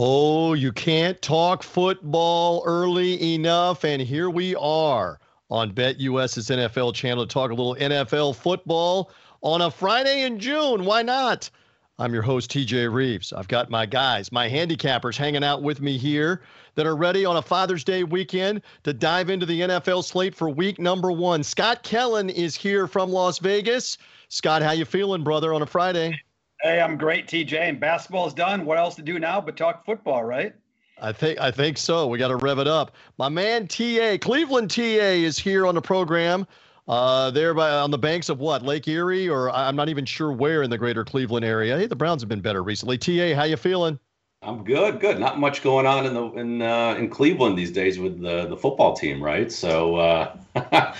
Oh, you can't talk football early enough. And here we are on BetUS's NFL channel to talk a little NFL football on a Friday in June. Why not? I'm your host, TJ Reeves. I've got my guys, my handicappers hanging out with me here that are ready on a Father's Day weekend to dive into the NFL slate for week number one. Scott Kellen is here from Las Vegas. Scott, how you feeling, brother, on a Friday? Hey, I'm great, TJ. And basketball's done. What else to do now but talk football, right? I think I think so. We got to rev it up. My man TA, Cleveland TA is here on the program. Uh, there by on the banks of what Lake Erie, or I'm not even sure where in the greater Cleveland area. Hey, the Browns have been better recently. TA, how you feeling? I'm good, good. Not much going on in the in uh, in Cleveland these days with the the football team, right? So uh,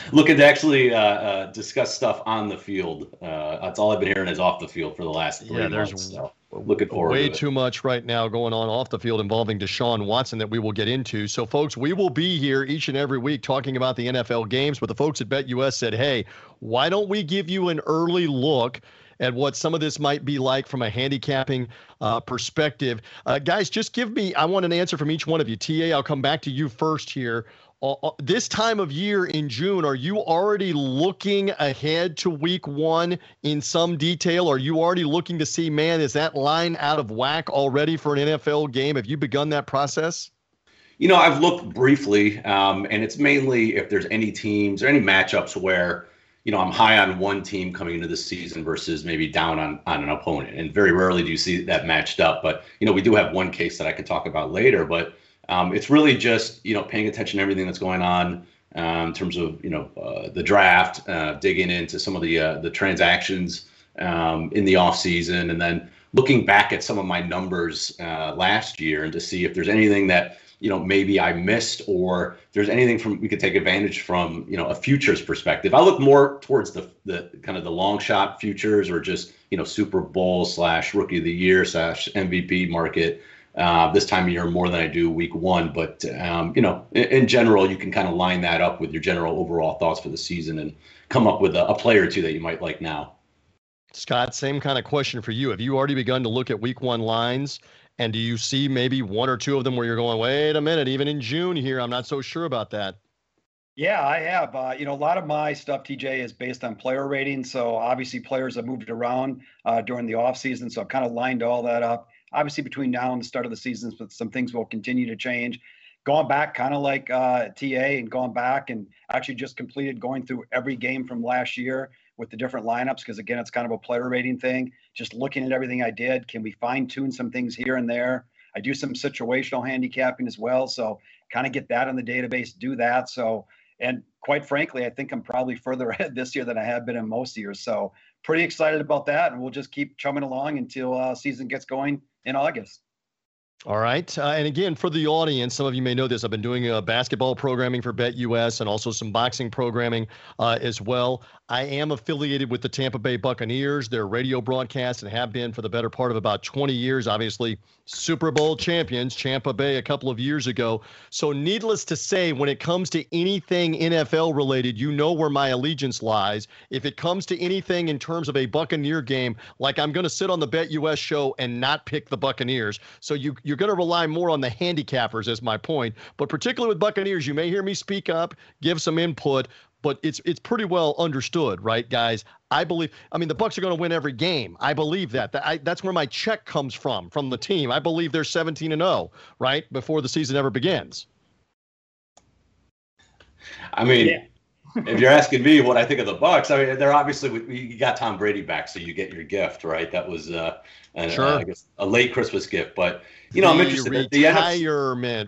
looking to actually uh, uh, discuss stuff on the field. Uh, that's all I've been hearing is off the field for the last three yeah, there's months. So looking forward. Way to too much right now going on off the field involving Deshaun Watson that we will get into. So, folks, we will be here each and every week talking about the NFL games. But the folks at BetUS said, "Hey, why don't we give you an early look?" At what some of this might be like from a handicapping uh, perspective. Uh, guys, just give me, I want an answer from each one of you. TA, I'll come back to you first here. Uh, uh, this time of year in June, are you already looking ahead to week one in some detail? Are you already looking to see, man, is that line out of whack already for an NFL game? Have you begun that process? You know, I've looked briefly, um, and it's mainly if there's any teams or any matchups where you know, I'm high on one team coming into the season versus maybe down on, on an opponent. And very rarely do you see that matched up. But, you know, we do have one case that I can talk about later. But um, it's really just, you know, paying attention to everything that's going on um, in terms of, you know, uh, the draft, uh, digging into some of the uh, the transactions um, in the offseason, and then looking back at some of my numbers uh, last year and to see if there's anything that you know maybe I missed or there's anything from we could take advantage from you know a futures perspective. I look more towards the the kind of the long shot futures or just you know Super Bowl slash Rookie of the Year slash MVP market uh, this time of year more than I do Week One. But um, you know in, in, general you can kind of line that up with your general overall thoughts for the season and come up with a, a player or two that you might like now. Scott, same kind of question for you. Have you already begun to look at Week One lines? And do you see maybe one or two of them where you're going, wait a minute, even in June here, I'm not so sure about that? Yeah, I have. Uh, you know, a lot of my stuff, TJ, is based on player ratings. So obviously, players have moved around uh, during the offseason. So I've kind of lined all that up. Obviously, between now and the start of the season, some things will continue to change. Going back, kind of like uh, TA, and going back and actually just completed going through every game from last year with the different lineups because again, it's kind of a player rating thing. Just looking at everything I did, can we fine tune some things here and there? I do some situational handicapping as well, so kind of get that in the database, do that. So, and quite frankly, I think I'm probably further ahead this year than I have been in most years. So, pretty excited about that, and we'll just keep chumming along until uh, season gets going in August. All right. Uh, and again, for the audience, some of you may know this. I've been doing uh, basketball programming for BetUS and also some boxing programming uh, as well. I am affiliated with the Tampa Bay Buccaneers, their radio broadcast, and have been for the better part of about 20 years. Obviously, Super Bowl champions, Tampa Bay, a couple of years ago. So, needless to say, when it comes to anything NFL related, you know where my allegiance lies. If it comes to anything in terms of a Buccaneer game, like I'm going to sit on the BetUS show and not pick the Buccaneers. So, you, you're going to rely more on the handicappers, as my point. But particularly with Buccaneers, you may hear me speak up, give some input but it's it's pretty well understood, right, guys? I believe. I mean, the Bucs are going to win every game. I believe that. that I, that's where my check comes from from the team. I believe they're 17 and 0, right, before the season ever begins. I mean, yeah. if you're asking me what I think of the Bucs, I mean, they're obviously you got Tom Brady back, so you get your gift, right? That was uh, an, sure. uh, I guess a late Christmas gift, but you know, the I'm interested. Retirement,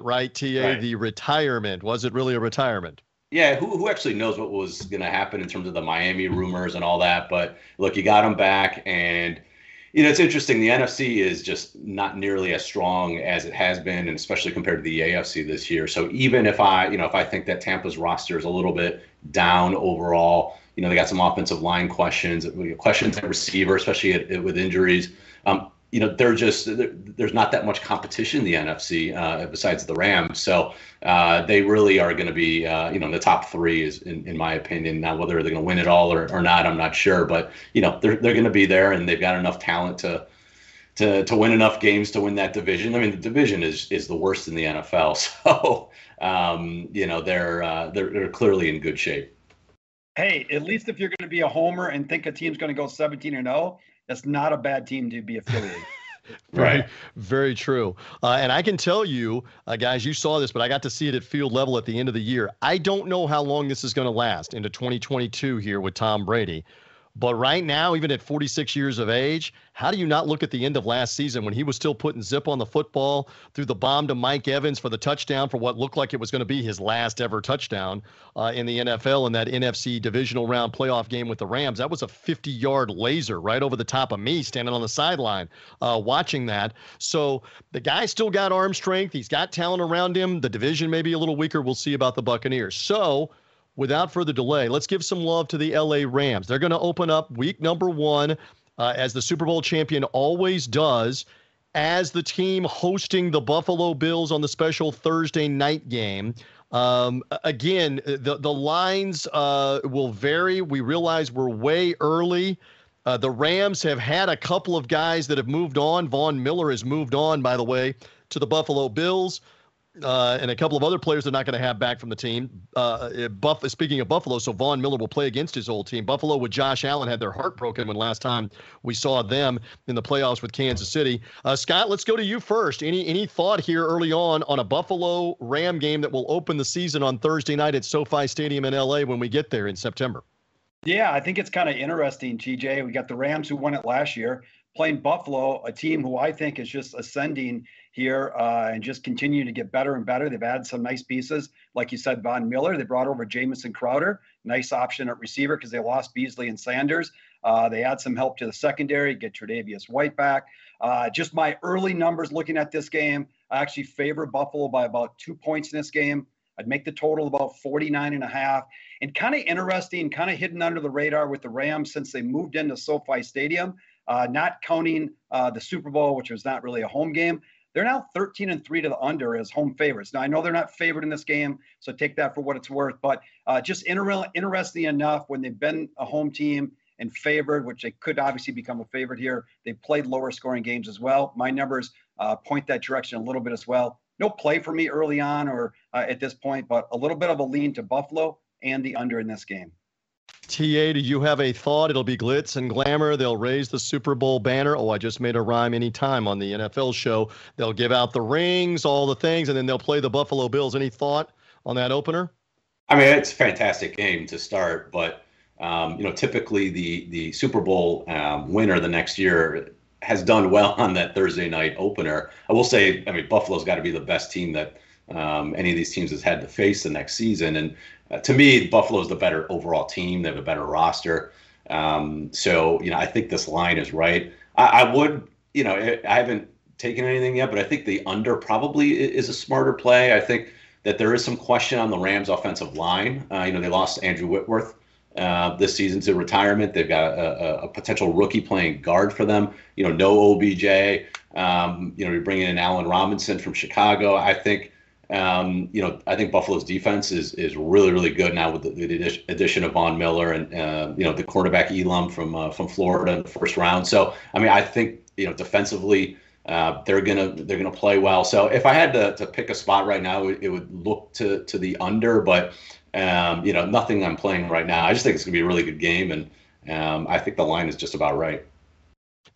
the right? Ta, right. the retirement. Was it really a retirement? yeah, who, who actually knows what was going to happen in terms of the Miami rumors and all that? But look, you got him back, and you know it's interesting. The NFC is just not nearly as strong as it has been, and especially compared to the AFC this year. So even if I, you know, if I think that Tampa's roster is a little bit down overall, you know, they got some offensive line questions, questions at receiver, especially at, at, with injuries. Um, you know, they're just there's not that much competition in the NFC uh, besides the Rams. So uh, they really are going to be, uh, you know, in the top three is, in, in my opinion. Now, whether they're going to win it all or, or not, I'm not sure. But you know, they're they're going to be there, and they've got enough talent to to to win enough games to win that division. I mean, the division is is the worst in the NFL, so um, you know they're uh, they're they're clearly in good shape. Hey, at least if you're going to be a homer and think a team's going to go 17 or 0, that's not a bad team to be affiliated. Very, right. Very true. Uh, and I can tell you, uh, guys, you saw this, but I got to see it at field level at the end of the year. I don't know how long this is going to last into 2022 here with Tom Brady. But right now, even at 46 years of age, how do you not look at the end of last season when he was still putting zip on the football through the bomb to Mike Evans for the touchdown for what looked like it was going to be his last ever touchdown uh, in the NFL in that NFC divisional round playoff game with the Rams? That was a 50 yard laser right over the top of me standing on the sideline uh, watching that. So the guy still got arm strength. He's got talent around him. The division may be a little weaker. We'll see about the Buccaneers. So, without further delay, let's give some love to the LA Rams. They're going to open up week number one, uh, as the Super Bowl champion always does, as the team hosting the Buffalo Bills on the special Thursday night game. Um, again, the, the lines uh, will vary. We realize we're way early. Uh, the Rams have had a couple of guys that have moved on. Von Miller has moved on, by the way, to the Buffalo Bills uh, and a couple of other players they're not going to have back from the team. Uh, Buff, speaking of Buffalo, so Von Miller will play against his old team. Buffalo with Josh Allen had their heart broken when last time we saw them in the playoffs with Kansas City. Uh, Scott, let's go to you first. Any any thought here early on on a Buffalo Ram game that will open the season on Thursday night at SoFi Stadium in LA when we get there in September? Yeah, I think it's kind of interesting, TJ. We got the Rams who won it last year playing Buffalo, a team who I think is just ascending here uh, and just continue to get better and better. They've added some nice pieces, like you said, Von Miller. They brought over Jamison Crowder, nice option at receiver because they lost Beasley and Sanders. Uh, they add some help to the secondary, get Tre'Davious White back. Uh, just my early numbers looking at this game, I actually favor Buffalo by about two points in this game. I'd make the total about 49 and a half. And kind of interesting, kind of hidden under the radar with the Rams since they moved into SoFi Stadium, uh, not counting uh, the Super Bowl, which was not really a home game. They're now 13 and three to the under as home favorites. Now I know they're not favored in this game, so take that for what it's worth. But uh, just inter- interesting enough when they've been a home team and favored, which they could obviously become a favorite here. They played lower scoring games as well. My numbers uh, point that direction a little bit as well. No play for me early on or uh, at this point, but a little bit of a lean to Buffalo and the under in this game. TA, do you have a thought? It'll be glitz and glamour. They'll raise the Super Bowl banner. Oh, I just made a rhyme anytime on the NFL show. They'll give out the rings, all the things, and then they'll play the Buffalo Bills. Any thought on that opener? I mean, it's a fantastic game to start, but um, you know, typically the the Super Bowl um, winner the next year has done well on that Thursday night opener. I will say, I mean, Buffalo's got to be the best team that um, any of these teams has had to face the next season, and uh, to me, Buffalo is the better overall team. They have a better roster. Um, so, you know, I think this line is right. I, I, would, you know, I haven't taken anything yet, but I think the under probably is a smarter play. I think that there is some question on the Rams' offensive line. Uh, you know, they lost Andrew Whitworth uh, this season to retirement. They've got a, a, potential rookie playing guard for them. You know, no OBJ. Um, you know, you're bringing in Allen Robinson from Chicago. I think um, you know, I think Buffalo's defense is is really really good now with the, the addition of Von Miller and uh, you know the quarterback Elam from uh, from Florida in the first round. So I mean, I think you know defensively uh, they're gonna they're gonna play well. So if I had to, to pick a spot right now, it, it would look to to the under, but um, you know nothing I'm playing right now. I just think it's gonna be a really good game, and um, I think the line is just about right.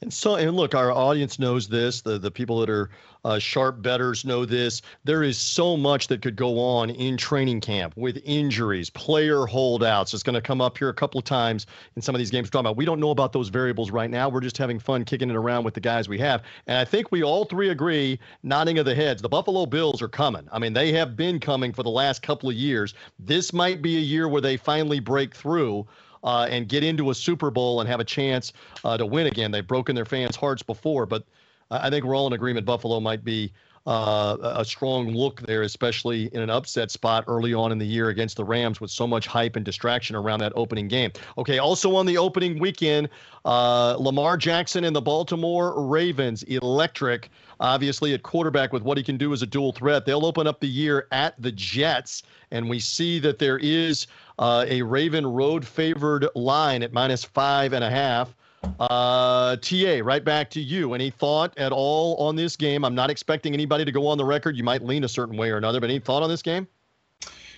And so, and look, our audience knows this. The the people that are uh, sharp betters know this. There is so much that could go on in training camp with injuries, player holdouts. It's going to come up here a couple of times in some of these games we're talking about. We don't know about those variables right now. We're just having fun kicking it around with the guys we have. And I think we all three agree, nodding of the heads, the Buffalo Bills are coming. I mean, they have been coming for the last couple of years. This might be a year where they finally break through uh, and get into a Super Bowl and have a chance uh, to win again. They've broken their fans' hearts before, but I think we're all in agreement Buffalo might be uh, a strong look there, especially in an upset spot early on in the year against the Rams with so much hype and distraction around that opening game. Okay, also on the opening weekend, uh, Lamar Jackson and the Baltimore Ravens, electric, obviously at quarterback with what he can do as a dual threat. They'll open up the year at the Jets, and we see that there is uh, a Raven road favored line at minus five and a half. Uh, TA, right back to you. Any thought at all on this game? I'm not expecting anybody to go on the record. You might lean a certain way or another, but any thought on this game?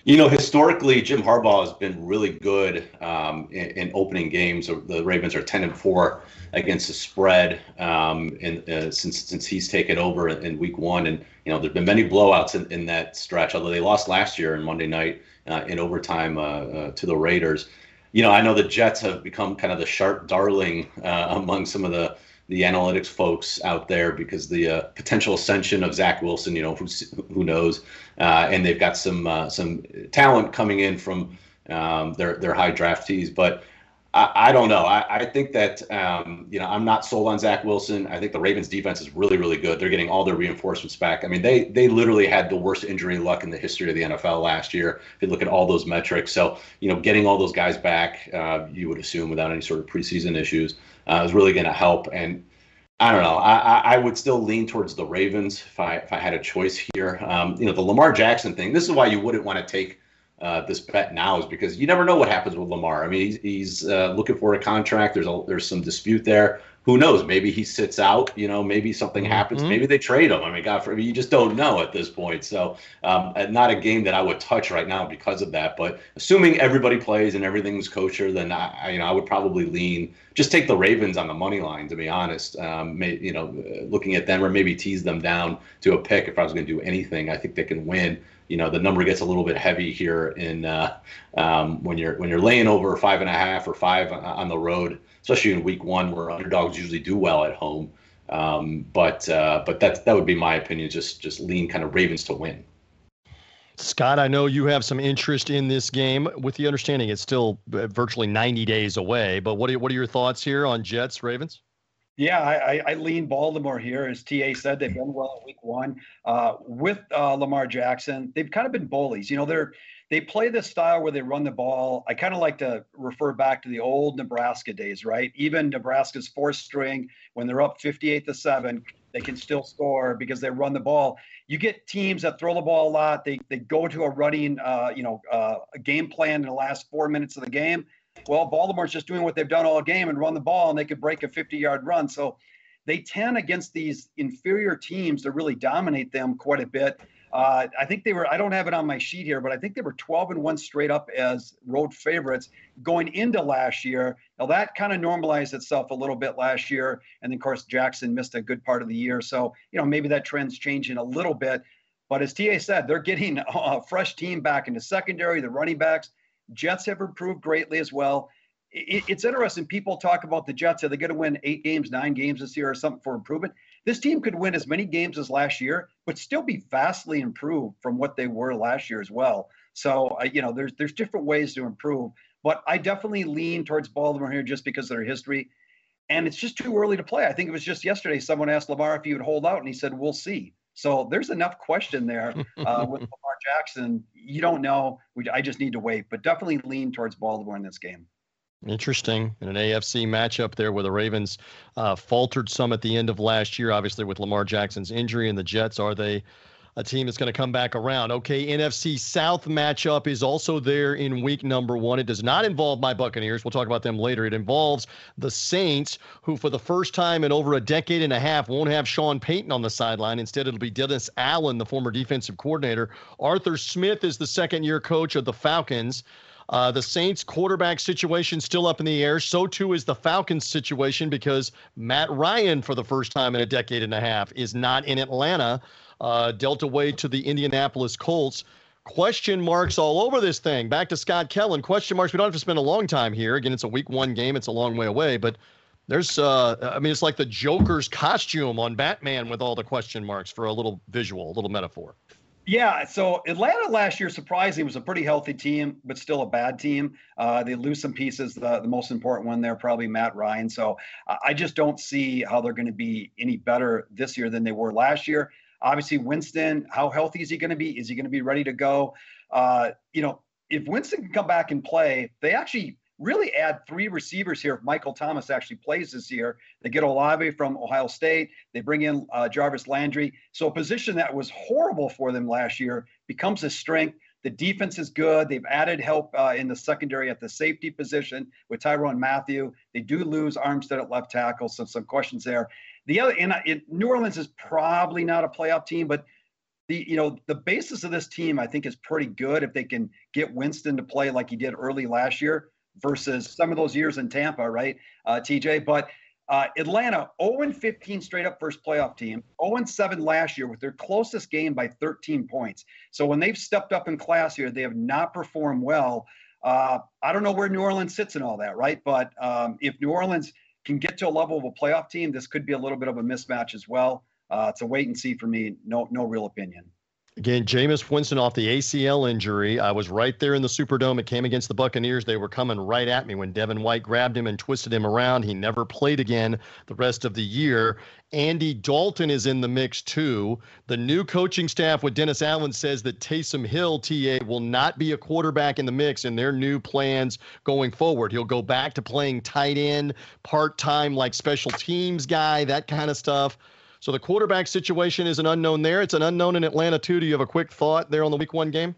You know, historically, Jim Harbaugh has been really good um, in, in, opening games. The Ravens are ten and four against the spread um, in, uh, since since he's taken over in Week One, and you know there've been many blowouts in, in that stretch. Although they lost last year on Monday night uh, in overtime uh, uh to the Raiders. You know, I know the Jets have become kind of the sharp darling uh, among some of the the analytics folks out there because the uh, potential ascension of Zach Wilson, you know, who who knows, uh, and they've got some uh, some talent coming in from um, their their high draftees, but. I, I don't know. I, I think that um, you know I'm not sold on Zach Wilson. I think the Ravens defense is really really good. They're getting all their reinforcements back. I mean they they literally had the worst injury luck in the history of the NFL last year. If you look at all those metrics, so you know getting all those guys back, uh, you would assume without any sort of preseason issues, uh, is really going to help. And I don't know. I, I would still lean towards the Ravens if I if I had a choice here. Um, you know, the Lamar Jackson thing. This is why you wouldn't want to take uh, this bet now, is because you never know what happens with Lamar. I mean, he's, he's uh, looking for a contract. There's a there's some dispute there who knows? Maybe he sits out. You know, maybe something mm-hmm. happens. Mm-hmm. Maybe they trade him. I mean, God, for, you just don't know at this point. So, um, not a game that I would touch right now because of that. But assuming everybody plays and everything's kosher, then I, I you know, I would probably lean just take the Ravens on the money line. To be honest, um, may, you know, looking at them or maybe tease them down to a pick. If I was going to do anything, I think they can win you know the number gets a little bit heavy here in uh, um, when you're when you're laying over five and a half or five on the road especially in week one where underdogs usually do well at home. Um, but uh, but that that would be my opinion. Just just lean kind of Ravens to win. Scott, I know you have some interest in this game, with the understanding it's still uh, virtually 90 days away. But what are what are your thoughts here on Jets Ravens? Yeah, I, I, lean Baltimore here. As TA said, they've done well in week one uh, with uh, Lamar Jackson. They've kind of been bullies. You know, they're they play this style where they run the ball. I kind of like to refer back to the old Nebraska days, right? Even Nebraska's fourth string, when they're up 58 to 7, they can still score because they run the ball. You get teams that throw the ball a lot. They, they go to a running, uh, you know, uh, game plan in the last four minutes of the game. Well, Baltimore's just doing what they've done all game and run the ball, and they could break a 50 yard run. So they tend against these inferior teams to really dominate them quite a bit. Uh, I think they were, I don't have it on my sheet here, but I think they were 12 and 1 straight up as road favorites going into last year. Now, that kind of normalized itself a little bit last year. And then, of course, Jackson missed a good part of the year. So, you know, maybe that trend's changing a little bit. But as TA said, they're getting a fresh team back into secondary, the running backs. Jets have improved greatly as well. It's interesting. People talk about the Jets. Are they going to win eight games, nine games this year or something for improvement? This team could win as many games as last year, but still be vastly improved from what they were last year as well. So, uh, you know, there's there's different ways to improve, but I definitely lean towards Baltimore here just because of their history. And it's just too early to play. I think it was just yesterday someone asked Lamar if he would hold out, and he said, "We'll see." So there's enough question there uh, with Lamar Jackson. You don't know. We, I just need to wait, but definitely lean towards Baltimore in this game. Interesting. In an AFC matchup there where the Ravens uh, faltered some at the end of last year, obviously with Lamar Jackson's injury, and the Jets, are they a team that's going to come back around? Okay, NFC South matchup is also there in week number one. It does not involve my Buccaneers. We'll talk about them later. It involves the Saints, who for the first time in over a decade and a half won't have Sean Payton on the sideline. Instead, it'll be Dennis Allen, the former defensive coordinator. Arthur Smith is the second year coach of the Falcons. Uh, the Saints quarterback situation still up in the air. So too is the Falcons situation because Matt Ryan, for the first time in a decade and a half, is not in Atlanta, uh, dealt away to the Indianapolis Colts. Question marks all over this thing. Back to Scott Kellen. Question marks. We don't have to spend a long time here. Again, it's a week one game. It's a long way away, but there's, uh, I mean, it's like the Joker's costume on Batman with all the question marks for a little visual, a little metaphor. Yeah, so Atlanta last year surprisingly was a pretty healthy team, but still a bad team. Uh, they lose some pieces. The, the most important one there probably Matt Ryan. So I just don't see how they're going to be any better this year than they were last year. Obviously, Winston, how healthy is he going to be? Is he going to be ready to go? Uh, you know, if Winston can come back and play, they actually really add three receivers here if Michael Thomas actually plays this year. They get Olave from Ohio State. They bring in uh, Jarvis Landry. So a position that was horrible for them last year becomes a strength. The defense is good. They've added help uh, in the secondary at the safety position with Tyrann Mathieu. They do lose Armstead at left tackle, so some questions there. The other, and it, New Orleans is probably not a playoff team, but the you know the basis of this team I think is pretty good if they can get Winston to play like he did early last year versus some of those years in Tampa, right, uh, TJ? But uh, Atlanta 0 15 straight up first playoff team, 0 7 last year with their closest game by 13 points. So when they've stepped up in class here, they have not performed well. Uh, I don't know where New Orleans sits in all that, right? But um, if New Orleans can get to a level of a playoff team, this could be a little bit of a mismatch as well. Uh, it's a wait and see for me. No, no real opinion. Again, Jameis Winston off the ACL injury. I was right there in the Superdome. It came against the Buccaneers. They were coming right at me when Devin White grabbed him and twisted him around. He never played again the rest of the year. Andy Dalton is in the mix too. The new coaching staff with Dennis Allen says that Taysom Hill, TA, will not be a quarterback in the mix in their new plans going forward. He'll go back to playing tight end, part time, like special teams guy, that kind of stuff. So the quarterback situation is an unknown there. It's an unknown in Atlanta too. Do you have a quick thought there on the Week One game?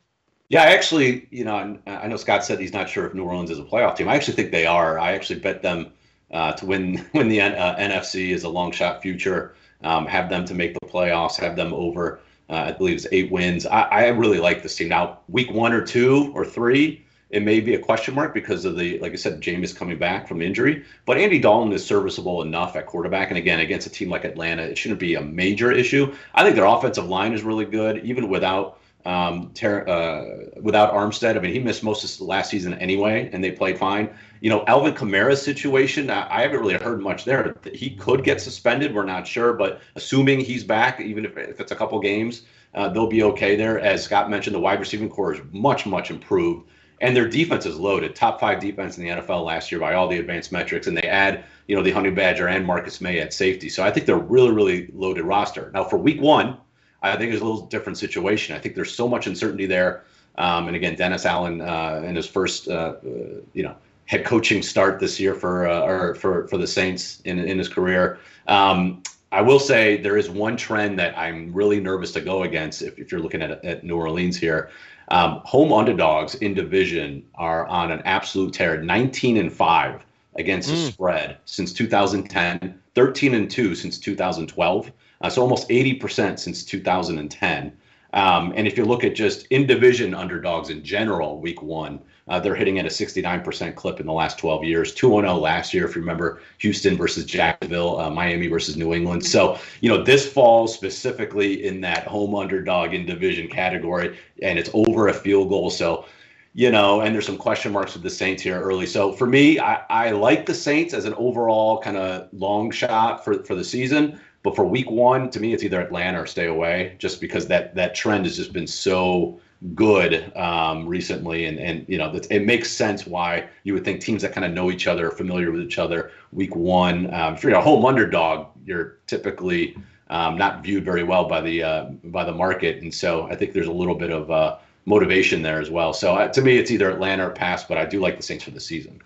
Yeah, I actually, you know, I know Scott said he's not sure if New Orleans is a playoff team. I actually think they are. I actually bet them uh, to win win the uh, NFC is a long shot future. Um, have them to make the playoffs. Have them over. Uh, I believe it's eight wins. I, I really like this team. Now, week one or two or three, it may be a question mark because of the, like I said, Jameis coming back from injury. But Andy Dalton is serviceable enough at quarterback. And again, against a team like Atlanta, it shouldn't be a major issue. I think their offensive line is really good, even without um, ter- uh, without Armstead. I mean, he missed most of the last season anyway, and they played fine. You know, Alvin Kamara's situation, I, I haven't really heard much there. He could get suspended. We're not sure, but assuming he's back, even if, if it's a couple games, uh, they'll be okay there. As Scott mentioned, the wide receiving corps is much, much improved and their defense is loaded. Top five defense in the NFL last year by all the advanced metrics, and they add you know the Honey Badger and Marcus Maye at safety. So I think they're really really loaded roster. Now for Week One, I think it's a little different situation. I think there's so much uncertainty there, um, and again Dennis Allen uh, in his first uh, uh, you know head coaching start this year for uh, or for for the Saints in in his career. Um, I will say there is one trend that I'm really nervous to go against if, if you're looking at, at New Orleans here. Um, home underdogs in division are on an absolute tear 19 and 5 against mm. the spread since 2010, 13 and 2 since 2012. Uh, so almost 80% since 2010. Um, and if you look at just in division underdogs in general, week one, uh, they're hitting at a 69% clip in the last 12 years. 2 0 last year, if you remember, Houston versus Jacksonville, uh, Miami versus New England. So, you know, this falls specifically in that home underdog in division category, and it's over a field goal. So, you know, and there's some question marks with the Saints here early. So for me, I, I like the Saints as an overall kind of long shot for, for the season. But for week one, to me, it's either Atlanta or stay away, just because that that trend has just been so good um, recently, and and you know it makes sense why you would think teams that kind of know each other, familiar with each other, week one. Um, if you're a home underdog, you're typically um, not viewed very well by the uh, by the market, and so I think there's a little bit of uh, motivation there as well. So uh, to me, it's either Atlanta or pass, but I do like the Saints for the season.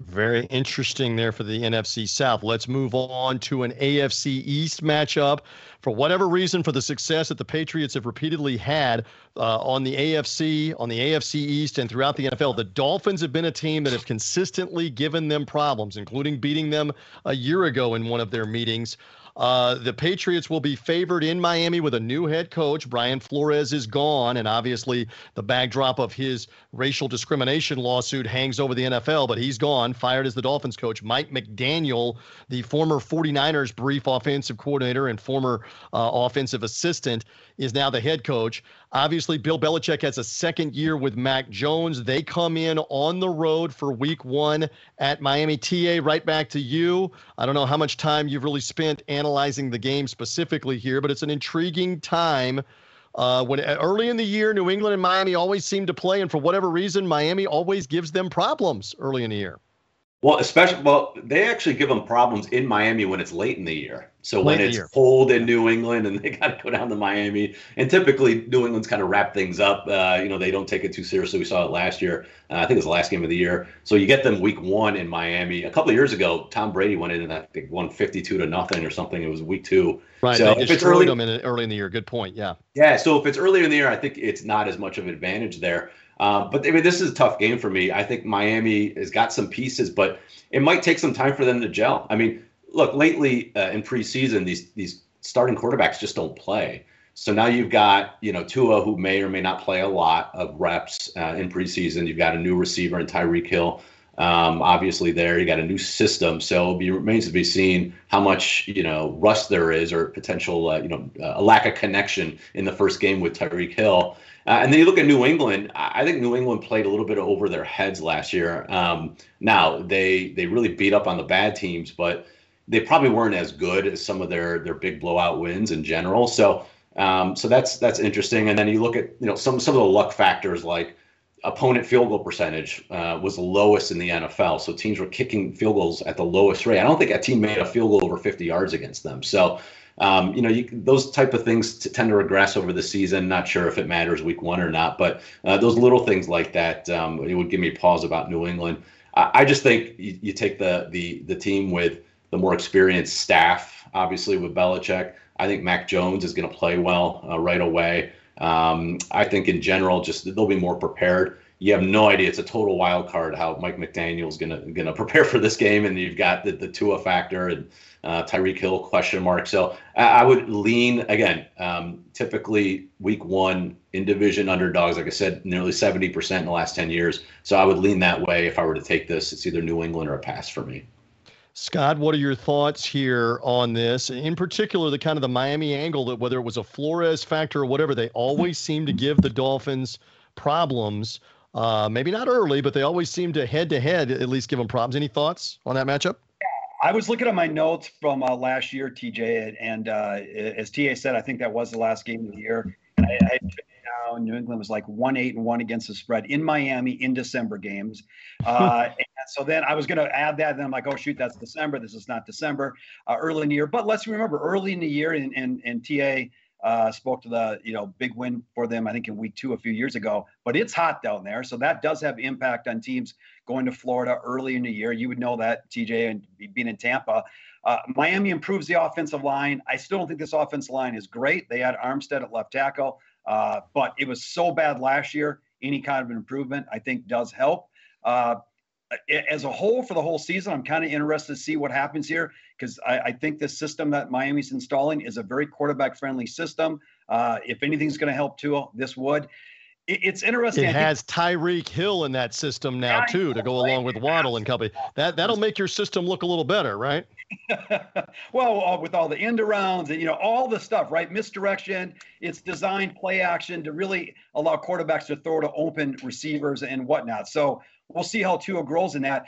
Very interesting there for the NFC South. Let's move on to an AFC East matchup. For whatever reason, for the success that the Patriots have repeatedly had uh, on the AFC, on the AFC East, and throughout the NFL, the Dolphins have been a team that have consistently given them problems, including beating them a year ago in one of their meetings. Uh, the Patriots will be favored in Miami with a new head coach. Brian Flores is gone, and obviously the backdrop of his racial discrimination lawsuit hangs over the NFL, but he's gone, fired as the Dolphins coach. Mike McDaniel, the former 49ers brief offensive coordinator and former uh, offensive assistant, is now the head coach. Obviously, Bill Belichick has a second year with Mac Jones. They come in on the road for week one at Miami. TA, right back to you. I don't know how much time you've really spent analyzing the game specifically here, but it's an intriguing time. Uh, when early in the year, New England and Miami always seem to play, and for whatever reason, Miami always gives them problems early in the year. Well, especially well, they actually give them problems in Miami when it's late in the year. So when it's cold in New England and they got to go down to Miami, and typically New England's kind of wrap things up. Uh, you know, they don't take it too seriously. We saw it last year. Uh, I think it was the last game of the year. So you get them week one in Miami. A couple of years ago, Tom Brady went in and I think won 52 to nothing or something. It was week two. Right. So if it's early, them in early in the year. Good point. Yeah. Yeah. So if it's earlier in the year, I think it's not as much of an advantage there. Uh, but I mean, this is a tough game for me. I think Miami has got some pieces, but it might take some time for them to gel. I mean, look, lately uh, in preseason, these these starting quarterbacks just don't play. So now you've got you know Tua, who may or may not play a lot of reps uh, in preseason. You've got a new receiver in Tyreek Hill. Um, obviously, there you got a new system, so it remains to be seen how much you know rust there is, or potential uh, you know a lack of connection in the first game with Tyreek Hill. Uh, and then you look at New England. I think New England played a little bit over their heads last year. Um, now they they really beat up on the bad teams, but they probably weren't as good as some of their their big blowout wins in general. So um, so that's that's interesting. And then you look at you know some some of the luck factors like opponent field goal percentage uh, was the lowest in the NFL. So teams were kicking field goals at the lowest rate. I don't think a team made a field goal over 50 yards against them. So um, you know, you, those type of things tend to regress over the season. Not sure if it matters week one or not, but uh, those little things like that, um, it would give me pause about New England. I, I just think you, you, take the the the team with the more experienced staff, obviously with Belichick. I think Mac Jones is going to play well uh, right away. Um, I think in general, just they'll be more prepared. You have no idea; it's a total wild card how Mike McDaniel's going to prepare for this game, and you've got the the Tua factor and uh, Tyreek Hill question mark. So I, I would lean again. Um, typically, week one in division underdogs, like I said, nearly seventy percent in the last ten years. So I would lean that way if I were to take this. It's either New England or a pass for me. Scott, what are your thoughts here on this? In particular, the kind of the Miami angle that whether it was a Flores factor or whatever, they always seem to give the Dolphins problems. Uh, maybe not early, but they always seem to head to head at least give them problems. Any thoughts on that matchup? I was looking at my notes from uh, last year, TJ, and uh, as TA said, I think that was the last game of the year. And I, I now New England was like one eight and one against the spread in Miami in December games. Uh, so then I was going to add that. Then I'm like, oh shoot, that's December. This is not December. Uh, early in the year, but let's remember early in the year, and and, and TA. Uh, spoke to the you know big win for them I think in week two a few years ago. But it's hot down there, so that does have impact on teams going to Florida early in the year. You would know that TJ and being in Tampa. Uh, Miami improves the offensive line. I still don't think this offensive line is great. They had Armstead at left tackle. Uh, but it was so bad last year. Any kind of improvement, I think, does help. Uh, as a whole, for the whole season, I'm kind of interested to see what happens here because I, I, think this system that Miami's installing is a very quarterback-friendly system. Uh, if anything's going to help Tua, this would it's interesting. It has Tyreek Hill in that system now too, to go along with Waddle and company. That that'll make your system look a little better, right? well, with all the end arounds and you know all the stuff, right? Misdirection. It's designed play action to really allow quarterbacks to throw to open receivers and whatnot. So we'll see how Tua grows in that.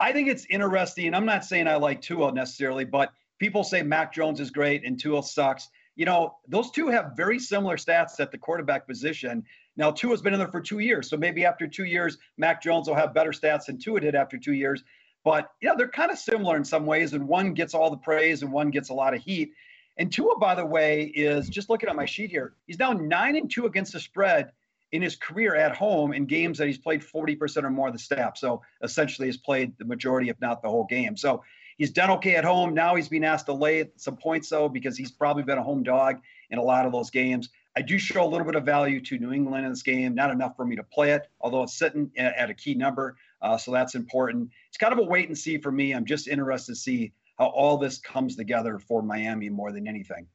I think it's interesting. I'm not saying I like Tua necessarily, but people say Mac Jones is great and Tua sucks. You know, those two have very similar stats at the quarterback position. Now, Tua's been in there for two years, so maybe after two years, Mac Jones will have better stats than Tua did after two years. But yeah, they're kind of similar in some ways, and one gets all the praise and one gets a lot of heat. And Tua, by the way, is just looking at my sheet here. He's now nine and two against the spread in his career at home in games that he's played 40% or more of the snap. So essentially, he's played the majority, if not the whole game. So he's done okay at home. Now he's being asked to lay some points though because he's probably been a home dog in a lot of those games. I do show a little bit of value to New England in this game, not enough for me to play it, although it's sitting at a key number. Uh, so that's important. It's kind of a wait and see for me. I'm just interested to see how all this comes together for Miami more than anything.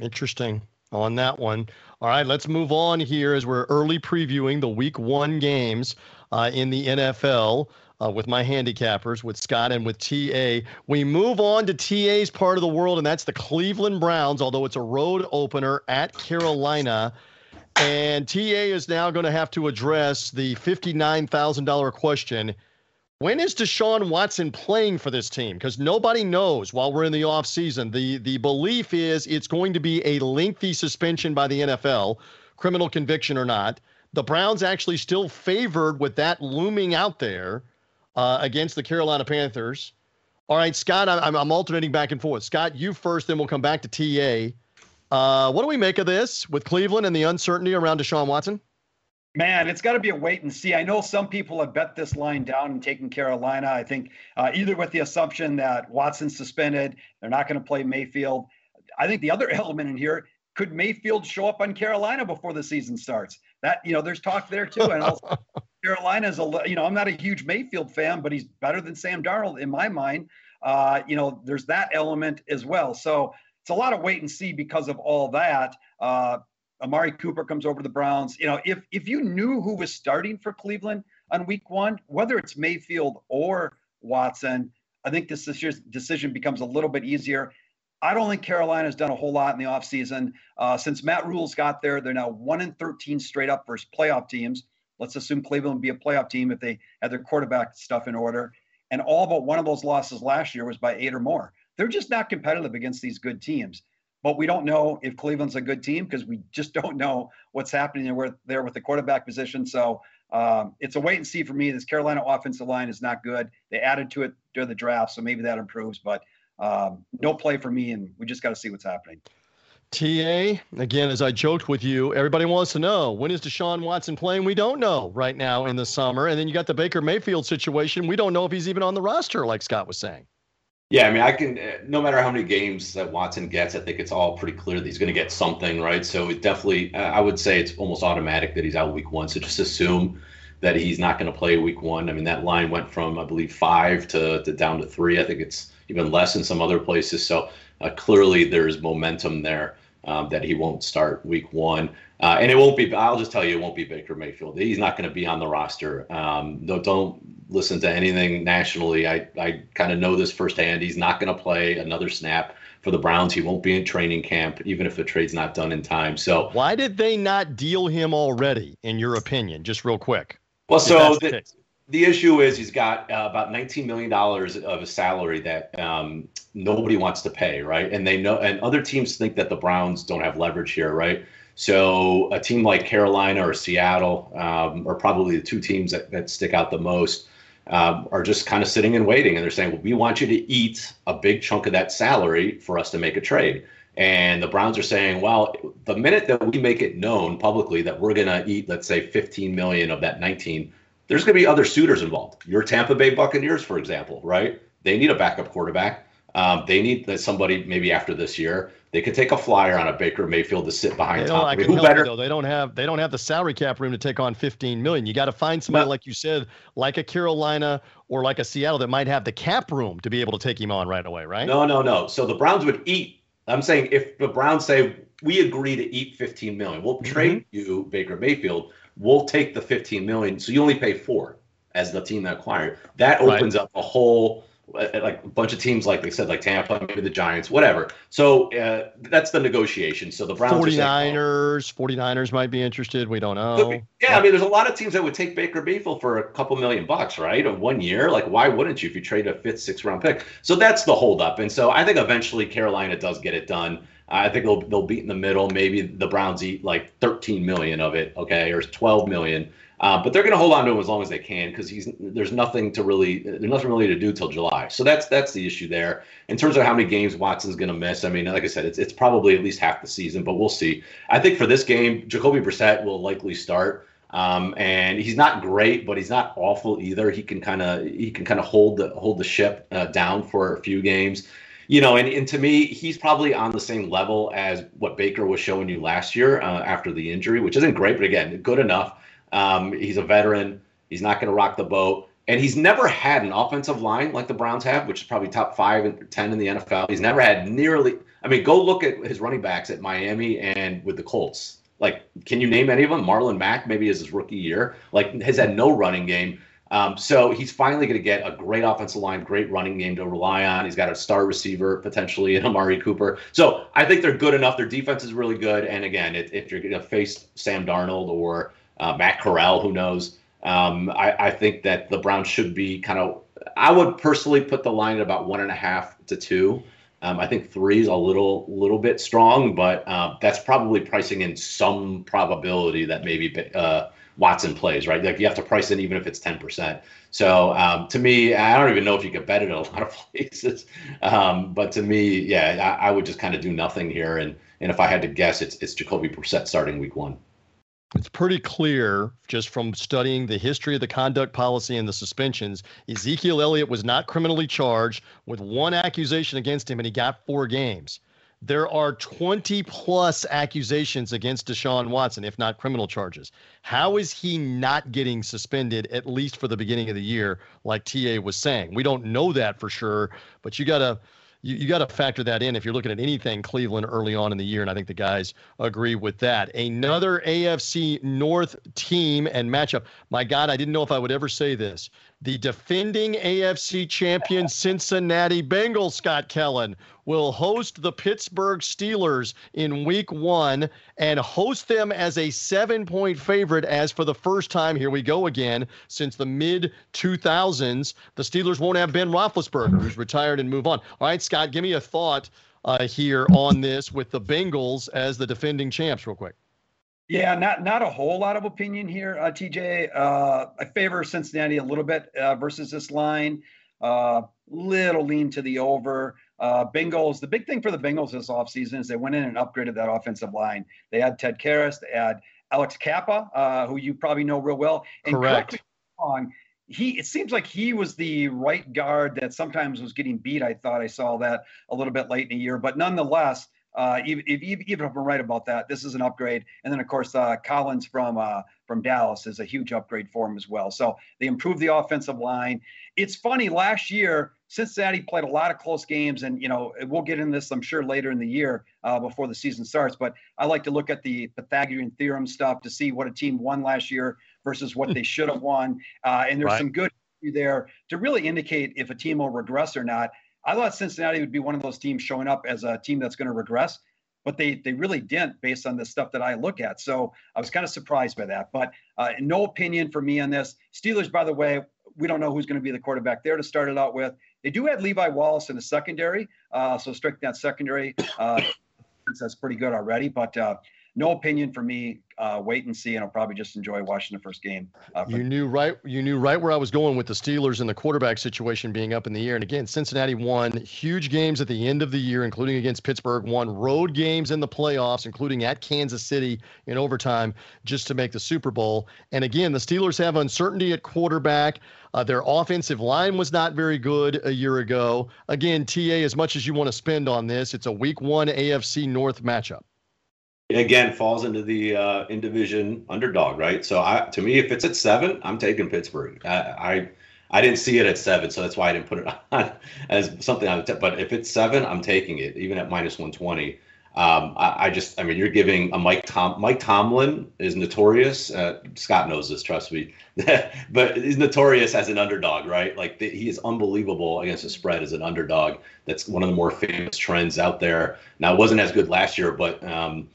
Interesting on that one. All right, let's move on here as we're early previewing the week one games uh, in the NFL uh, with my handicappers, with Scott and with TA. We move on to TA's part of the world, and that's the Cleveland Browns, although it's a road opener at Carolina. And TA is now going to have to address the $59,000 question. When is Deshaun Watson playing for this team? Because nobody knows while we're in the offseason. The, the belief is it's going to be a lengthy suspension by the NFL, criminal conviction or not. The Browns actually still favored with that looming out there uh, against the Carolina Panthers. All right, Scott, I'm, I'm alternating back and forth. Scott, you first, then we'll come back to TA. Uh, what do we make of this with Cleveland and the uncertainty around Deshaun Watson? Man, it's got to be a wait and see. I know some people have bet this line down and taken Carolina. I think uh, either with the assumption that Watson's suspended, they're not going to play Mayfield. I think the other element in here could Mayfield show up on Carolina before the season starts? That you know, there's talk there too. And also, Carolina's a you know, I'm not a huge Mayfield fan, but he's better than Sam Darnold in my mind. Uh, you know, there's that element as well. So it's a lot of wait and see because of all that. Uh, Amari Cooper comes over to the Browns. You know, if if you knew who was starting for Cleveland on week one, whether it's Mayfield or Watson, I think this decision becomes a little bit easier. I don't think Carolina's done a whole lot in the offseason. Uh, since Matt Rhule's got there, they're now 1 in 13 straight up versus playoff teams. Let's assume Cleveland would be a playoff team if they had their quarterback stuff in order. And all but one of those losses last year was by eight or more. They're just not competitive against these good teams. But we don't know if Cleveland's a good team because we just don't know what's happening there, with the quarterback position. So um, it's a wait and see for me. This Carolina offensive line is not good. They added to it during the draft, so maybe that improves. But um, no play for me, and we just got to see what's happening. TA, again, as I joked with you, everybody wants to know when is Deshaun Watson playing? We don't know right now in the summer. And then you got the Baker Mayfield situation. We don't know if he's even on the roster, like Scott was saying. Yeah, I mean, I can. No matter how many games that Watson gets, I think it's all pretty clear that he's going to get something, right? So it definitely, I would say it's almost automatic that he's out week one. So just assume that he's not going to play week one. I mean, that line went from I believe five to, to down to three. I think it's even less in some other places. So uh, clearly, there's momentum there um, that he won't start week one. Uh, and it won't be, I'll just tell you, it won't be Baker Mayfield. He's not going to be on the roster. Um, don't, don't listen to anything nationally. I, I kind of know this firsthand. He's not going to play another snap for the Browns. He won't be in training camp, even if the trade's not done in time. So, why did they not deal him already, in your opinion? Just real quick. Well, so the, the, issue is he's got uh, about $19 million of a salary that um, nobody wants to pay, right? And they know, and other teams think that the Browns don't have leverage here, right? So a team like Carolina or Seattle um, are probably the two teams that, that stick out the most. Um, are just kind of sitting and waiting, and they're saying, well, "We want you to eat a big chunk of that salary for us to make a trade." And the Browns are saying, "Well, the minute that we make it known publicly that we're going to eat, let's say, 15 million of that 19, there's going to be other suitors involved. Your Tampa Bay Buccaneers, for example, right? They need a backup quarterback. Um, they need somebody maybe after this year. They could take a flyer on a Baker Mayfield to sit behind Tom. I Who better? You, though. They don't have they don't have the salary cap room to take on 15 million. You got to find somebody like you said, like a Carolina or like a Seattle that might have the cap room to be able to take him on right away, right? No, no, no. So the Browns would eat. I'm saying if the Browns say we agree to eat 15 million, we'll mm-hmm. trade you Baker Mayfield. We'll take the 15 million, so you only pay four as the team that acquired. That opens right. up a whole like a bunch of teams, like they said, like Tampa, maybe the Giants, whatever. So uh, that's the negotiation. So the Browns 49ers, 49ers might be interested. We don't know. Yeah, I mean, there's a lot of teams that would take Baker Mayfield for a couple million bucks, right? Of one year. Like, why wouldn't you if you trade a fifth, sixth round pick? So that's the holdup. And so I think eventually Carolina does get it done. I think they'll they'll beat in the middle. Maybe the Browns eat like 13 million of it, okay, or 12 million. Uh, but they're going to hold on to him as long as they can because he's there's nothing to really there's nothing really to do till July. So that's that's the issue there. In terms of how many games Watson's going to miss, I mean, like I said, it's it's probably at least half the season, but we'll see. I think for this game, Jacoby Brissett will likely start. Um, and he's not great, but he's not awful either. He can kind of he can kind of hold the hold the ship uh, down for a few games you know, and, and to me, he's probably on the same level as what Baker was showing you last year uh, after the injury, which isn't great, but again, good enough. Um, he's a veteran. He's not going to rock the boat. And he's never had an offensive line like the Browns have, which is probably top five and 10 in the NFL. He's never had nearly, I mean, go look at his running backs at Miami and with the Colts. Like, can you name any of them? Marlon Mack, maybe is his rookie year, like, has had no running game. Um, so he's finally going to get a great offensive line, great running game to rely on. He's got a star receiver potentially in Amari Cooper. So I think they're good enough. Their defense is really good. And again, if, if you're going to face Sam Darnold or uh, Matt Corral, who knows? Um, I, I, think that the Browns should be kind of. I would personally put the line at about one and a half to two. Um, I think three is a little little bit strong, but uh, that's probably pricing in some probability that maybe uh, Watson plays, right? Like you have to price it even if it's 10%. So um, to me, I don't even know if you could bet it in a lot of places. Um, but to me, yeah, I, I would just kind of do nothing here. And and if I had to guess, it's it's Jacoby Brissett starting week one. It's pretty clear just from studying the history of the conduct policy and the suspensions. Ezekiel Elliott was not criminally charged with one accusation against him, and he got four games. There are 20 plus accusations against Deshaun Watson, if not criminal charges. How is he not getting suspended, at least for the beginning of the year, like TA was saying? We don't know that for sure, but you got to you, you got to factor that in if you're looking at anything Cleveland early on in the year. And I think the guys agree with that. Another AFC North team and matchup. My God, I didn't know if I would ever say this. The defending AFC champion Cincinnati Bengals, Scott Kellen, will host the Pittsburgh Steelers in week one and host them as a seven point favorite. As for the first time, here we go again, since the mid 2000s, the Steelers won't have Ben Roethlisberger, who's retired and move on. All right, Scott, give me a thought uh, here on this with the Bengals as the defending champs, real quick. Yeah, not not a whole lot of opinion here, uh, TJ. Uh, I favor Cincinnati a little bit uh, versus this line. Uh, little lean to the over. Uh, Bengals. The big thing for the Bengals this offseason is they went in and upgraded that offensive line. They had Ted Karras. They had Alex Cappa, uh, who you probably know real well. And correct. On he, it seems like he was the right guard that sometimes was getting beat. I thought I saw that a little bit late in the year, but nonetheless, uh, even, if, even if I'm right about that, this is an upgrade. And then, of course, uh, Collins from uh, from Dallas is a huge upgrade for him as well. So they improved the offensive line. It's funny. Last year, Cincinnati played a lot of close games, and you know we'll get into this, I'm sure, later in the year uh, before the season starts. But I like to look at the Pythagorean theorem stuff to see what a team won last year versus what they should have won. Uh, and there's right. some good there to really indicate if a team will regress or not. I thought Cincinnati would be one of those teams showing up as a team that's going to regress, but they they really didn't based on the stuff that I look at. So I was kind of surprised by that. But uh, no opinion for me on this. Steelers, by the way, we don't know who's going to be the quarterback there to start it out with. They do have Levi Wallace in the secondary, uh, so strict that secondary. Uh, that's pretty good already. But uh, no opinion for me. Uh, wait and see, and I'll probably just enjoy watching the first game. Uh, you knew right. You knew right where I was going with the Steelers and the quarterback situation being up in the air. And again, Cincinnati won huge games at the end of the year, including against Pittsburgh. Won road games in the playoffs, including at Kansas City in overtime, just to make the Super Bowl. And again, the Steelers have uncertainty at quarterback. Uh, their offensive line was not very good a year ago. Again, TA, as much as you want to spend on this, it's a Week One AFC North matchup again falls into the uh, in division underdog, right? So I, to me, if it's at seven, I'm taking Pittsburgh. I, I, I didn't see it at seven, so that's why I didn't put it on as something I would. T- but if it's seven, I'm taking it, even at minus one twenty. Um, I, I, just, I mean, you're giving a Mike Tom. Mike Tomlin is notorious. Uh, Scott knows this, trust me. but he's notorious as an underdog, right? Like the, he is unbelievable against the spread as an underdog. That's one of the more famous trends out there. Now, it wasn't as good last year, but um,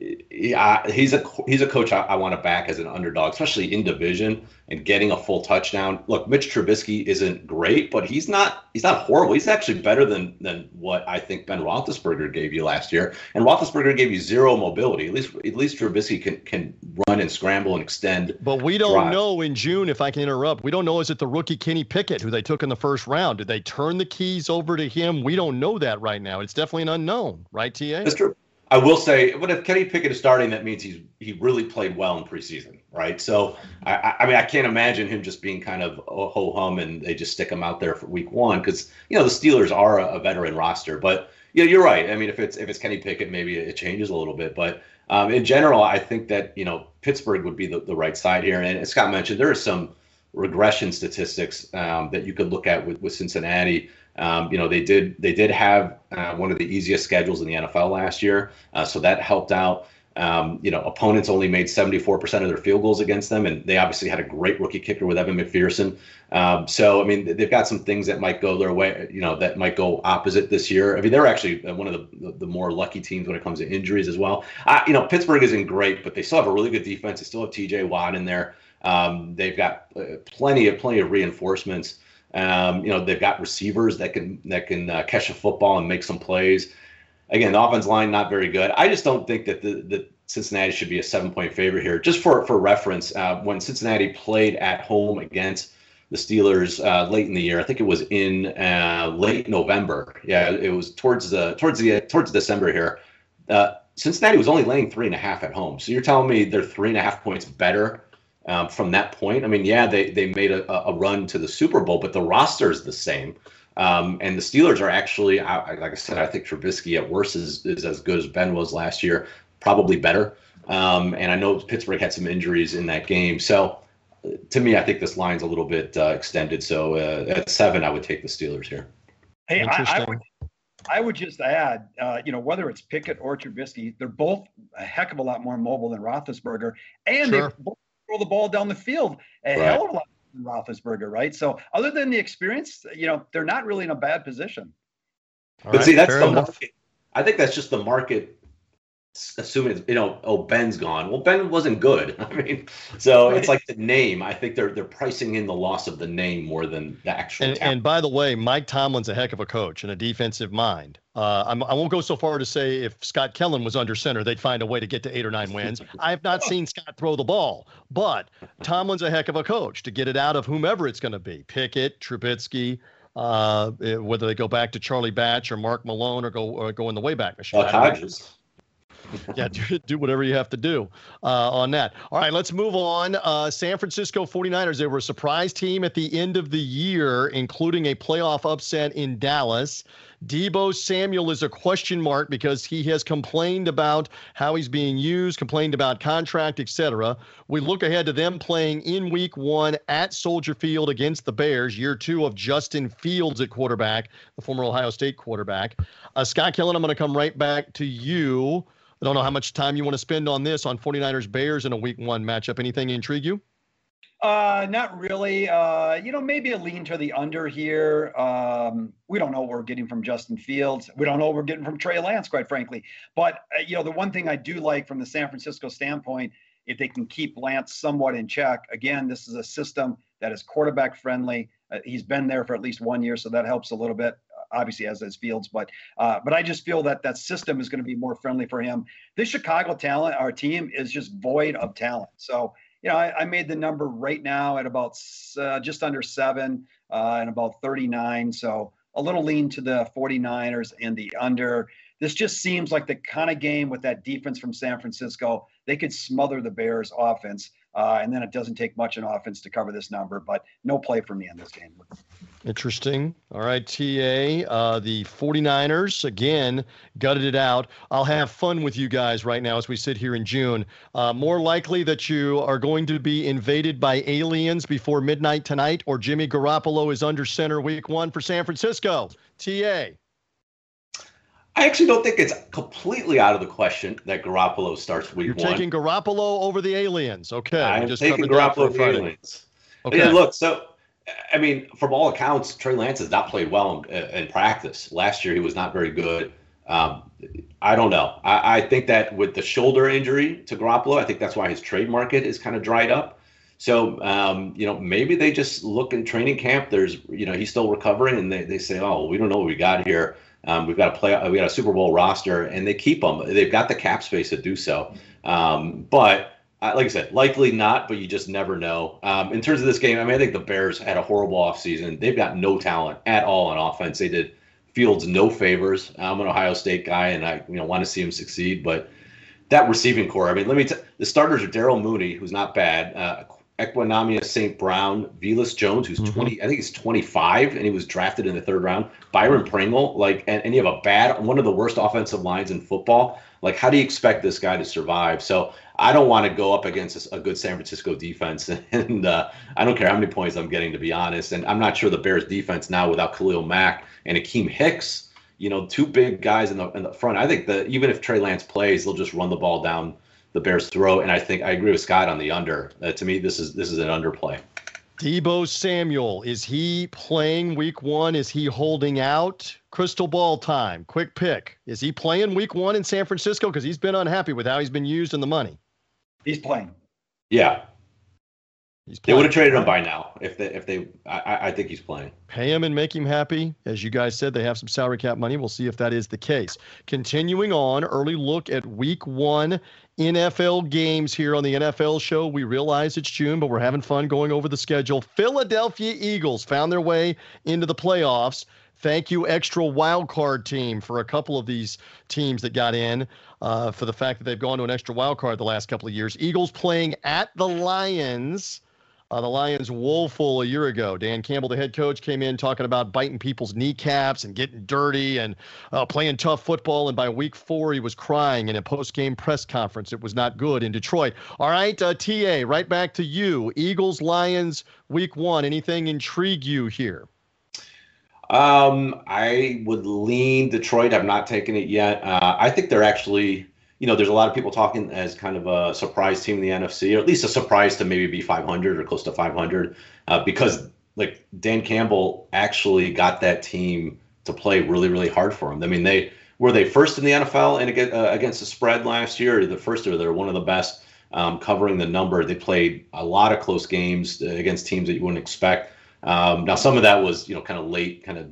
yeah, he's a he's a coach I, I, want to back as an underdog, especially in division and getting a full touchdown. Look, Mitch Trubisky isn't great, but he's not he's not horrible. He's actually better than than what I think Ben Roethlisberger gave you last year. And Roethlisberger gave you zero mobility. At least at least Trubisky can can run and scramble and extend. But we don't know in June if I can interrupt. We don't know is it the rookie Kenny Pickett who they took in the first round? Did they turn the keys over to him? We don't know that right now. It's definitely an unknown, right, TA? True. I will say, but if Kenny Pickett is starting, that means he's he really played well in preseason, right? So I, I mean, I can't imagine him just being kind of a ho hum and they just stick him out there for week one because you know the Steelers are a, a, veteran roster. But yeah, you're right. I mean, if it's if it's Kenny Pickett, maybe it changes a little bit. But um, in general, I think that you know Pittsburgh would be the, the right side here. And as Scott mentioned, there are some regression statistics um, that you could look at with, with Cincinnati. Um, you know, they did they did have uh, one of the easiest schedules in the NFL last year, uh, so that helped out. Um, you know, opponents only made 74% of their field goals against them, and they obviously had a great rookie kicker with Evan McPherson. Um, so, I mean, they've got some things that might go their way, you know, that might go opposite this year. I mean, they're actually uh, one of the, the, more lucky teams when it comes to injuries as well. you know, Pittsburgh isn't great, but they still have a really good defense. They still have TJ Watt in there. Um, they've got uh, plenty of plenty of reinforcements. Um, you know, they've got receivers that can that can uh, catch a football and make some plays. Again, the offense line not very good. I just don't think that the, the Cincinnati should be a seven point favorite here. Just for for reference, uh, when Cincinnati played at home against the Steelers uh, late in the year, I think it was in uh, late November. Yeah, it was towards the towards the towards December here. Uh, Cincinnati was only laying three and a half at home. So you're telling me they're three and a half points better um, from that point. I mean, yeah, they they made a, a run to the Super Bowl, but the roster is the same. Um, and the Steelers are actually, I, like I said, I think Trubisky at worst is, is as good as Ben was last year, probably better. Um, and I know Pittsburgh had some injuries in that game. So to me, I think this line's a little bit uh, extended. So uh, at seven, I would take the Steelers here. Hey, I, I, would, I would just add, uh, you know, whether it's Pickett or Trubisky, they're both a heck of a lot more mobile than Roethlisberger, and sure. they both throw the ball down the field a right. hell of a lot than Roethlisberger, right? So other than the experience, you know, they're not really in a bad position. All but right, see, that's the enough. market. I think that's just the market assuming you know oh ben's gone well ben wasn't good i mean so right. it's like the name i think they're they're pricing in the loss of the name more than the actual and, and by the way mike tomlin's a heck of a coach and a defensive mind uh, I'm, i will not go so far to say if scott kellen was under center they'd find a way to get to eight or nine wins i have not seen scott throw the ball but tomlin's a heck of a coach to get it out of whomever it's going to be pickett trubisky uh, whether they go back to Charlie Batch or Mark Malone or go or go in the Wayback Machine. Hodges. yeah, do, do, whatever you have to do uh, on that. All right, let's move on. Uh, San Francisco 49ers, they were a surprise team at the end of the year, including a playoff upset in Dallas. Deebo Samuel is a question mark because he has complained about how he's being used, complained about contract, etc. We look ahead to them playing in week one at Soldier Field against the Bears, year two of Justin Fields at quarterback, the former Ohio State quarterback. Uh, Scott Kellen, I'm going to come right back to you. I don't know how much time you want to spend on this on 49ers Bears in a week one matchup. Anything intrigue you? Uh, not really. Uh, you know, maybe a lean to the under here. Um, we don't know what we're getting from Justin Fields. We don't know what we're getting from Trey Lance, quite frankly. But uh, you know, the one thing I do like from the San Francisco standpoint, if they can keep Lance somewhat in check. Again, this is a system that is quarterback friendly. Uh, he's been there for at least one year, so that helps a little bit obviously has as Fields, but uh, but I just feel that that system is going to be more friendly for him. This Chicago talent, our team is just void of talent. So you know, I, I made the number right now at about uh, just under seven uh, and about 39. So a little lean to the 49ers and the under. This just seems like the kind of game with that defense from San Francisco. They could smother the Bears' offense. Uh, and then it doesn't take much in offense to cover this number, but no play for me in this game. Interesting. All right, TA. Uh, the 49ers, again, gutted it out. I'll have fun with you guys right now as we sit here in June. Uh, more likely that you are going to be invaded by aliens before midnight tonight, or Jimmy Garoppolo is under center week one for San Francisco. TA. I actually don't think it's completely out of the question that Garoppolo starts week You're one. You're taking Garoppolo over the aliens. Okay. I'm just taking Garoppolo over the aliens. Okay. Yeah, look, so, I mean, from all accounts, Trey Lance has not played well in, in practice. Last year, he was not very good. Um, I don't know. I, I, think that with the shoulder injury to Garoppolo, I think that's why his trade market is kind of dried up. So, um, you know, maybe they just look in training camp. There's, you know, he's still recovering, and they, they say, oh, we don't know what we got here. Um, we've got a play. We got a Super Bowl roster, and they keep them. They've got the cap space to do so. Um, but uh, like I said, likely not. But you just never know. Um, in terms of this game, I mean, I think the Bears had a horrible offseason. They've got no talent at all on offense. They did Fields no favors. I'm an Ohio State guy, and I you know want to see him succeed. But that receiving corps, I mean, let me. T- the starters are Darnell Mooney, who's not bad. Uh, Equanimeous St. Brown, Velus Jones, who's mm-hmm. 20, I think he's 25, and he was drafted in the third round. Byron Pringle, like, and, and you have a bad, one of the worst offensive lines in football. Like, how do you expect this guy to survive? So I don't want to go up against a, good San Francisco defense, and uh, I don't care how many points I'm getting, to be honest. And I'm not sure the Bears defense now without Khalil Mack and Akiem Hicks, you know, two big guys in the in the front. I think that even if Trey Lance plays, they'll just run the ball down the Bears throw. And I think I agree with Scott on the under. Uh, to me, this is this is an underplay. Deebo Samuel, is he playing week one? Is he holding out? Crystal ball time. Quick pick. Is he playing week one in San Francisco? Because he's been unhappy with how he's been used and the money. He's playing. Yeah. He's playing. they would have traded him by now if they if they. I, I think he's playing. Pay him and make him happy. As you guys said, they have some salary cap money. We'll see if that is the case. Continuing on, early look at Week One NFL games here on the NFL show. We realize it's June, but we're having fun going over the schedule. Philadelphia Eagles found their way into the playoffs. Thank you, extra wild card team, for a couple of these teams that got in. Uh, for the fact that they've gone to an extra wild card the last couple of years. Eagles playing at the Lions. Uh, the Lions woeful a year ago. Dan Campbell, the head coach, came in talking about biting people's kneecaps and getting dirty and uh, playing tough football. And by week four, he was crying in a post-game press conference. It was not good in Detroit. All right, uh, TA, right back to you. Eagles, Lions, week one. Anything intrigue you here? Um, I would lean Detroit. I've not taken it yet. Uh, I think they're actually you know, there's a lot of people talking as kind of a surprise team in the NFC, or at least a surprise to maybe be 500 or close to 500, uh, because like Dan Campbell actually got that team to play really, really hard for him. I mean, they were they first in the NFL and against, uh, against the spread last year. The first, or they're one of the best um, covering the number. They played a lot of close games uh, against teams that you wouldn't expect. Um, now, some of that was you know kind of late, kind of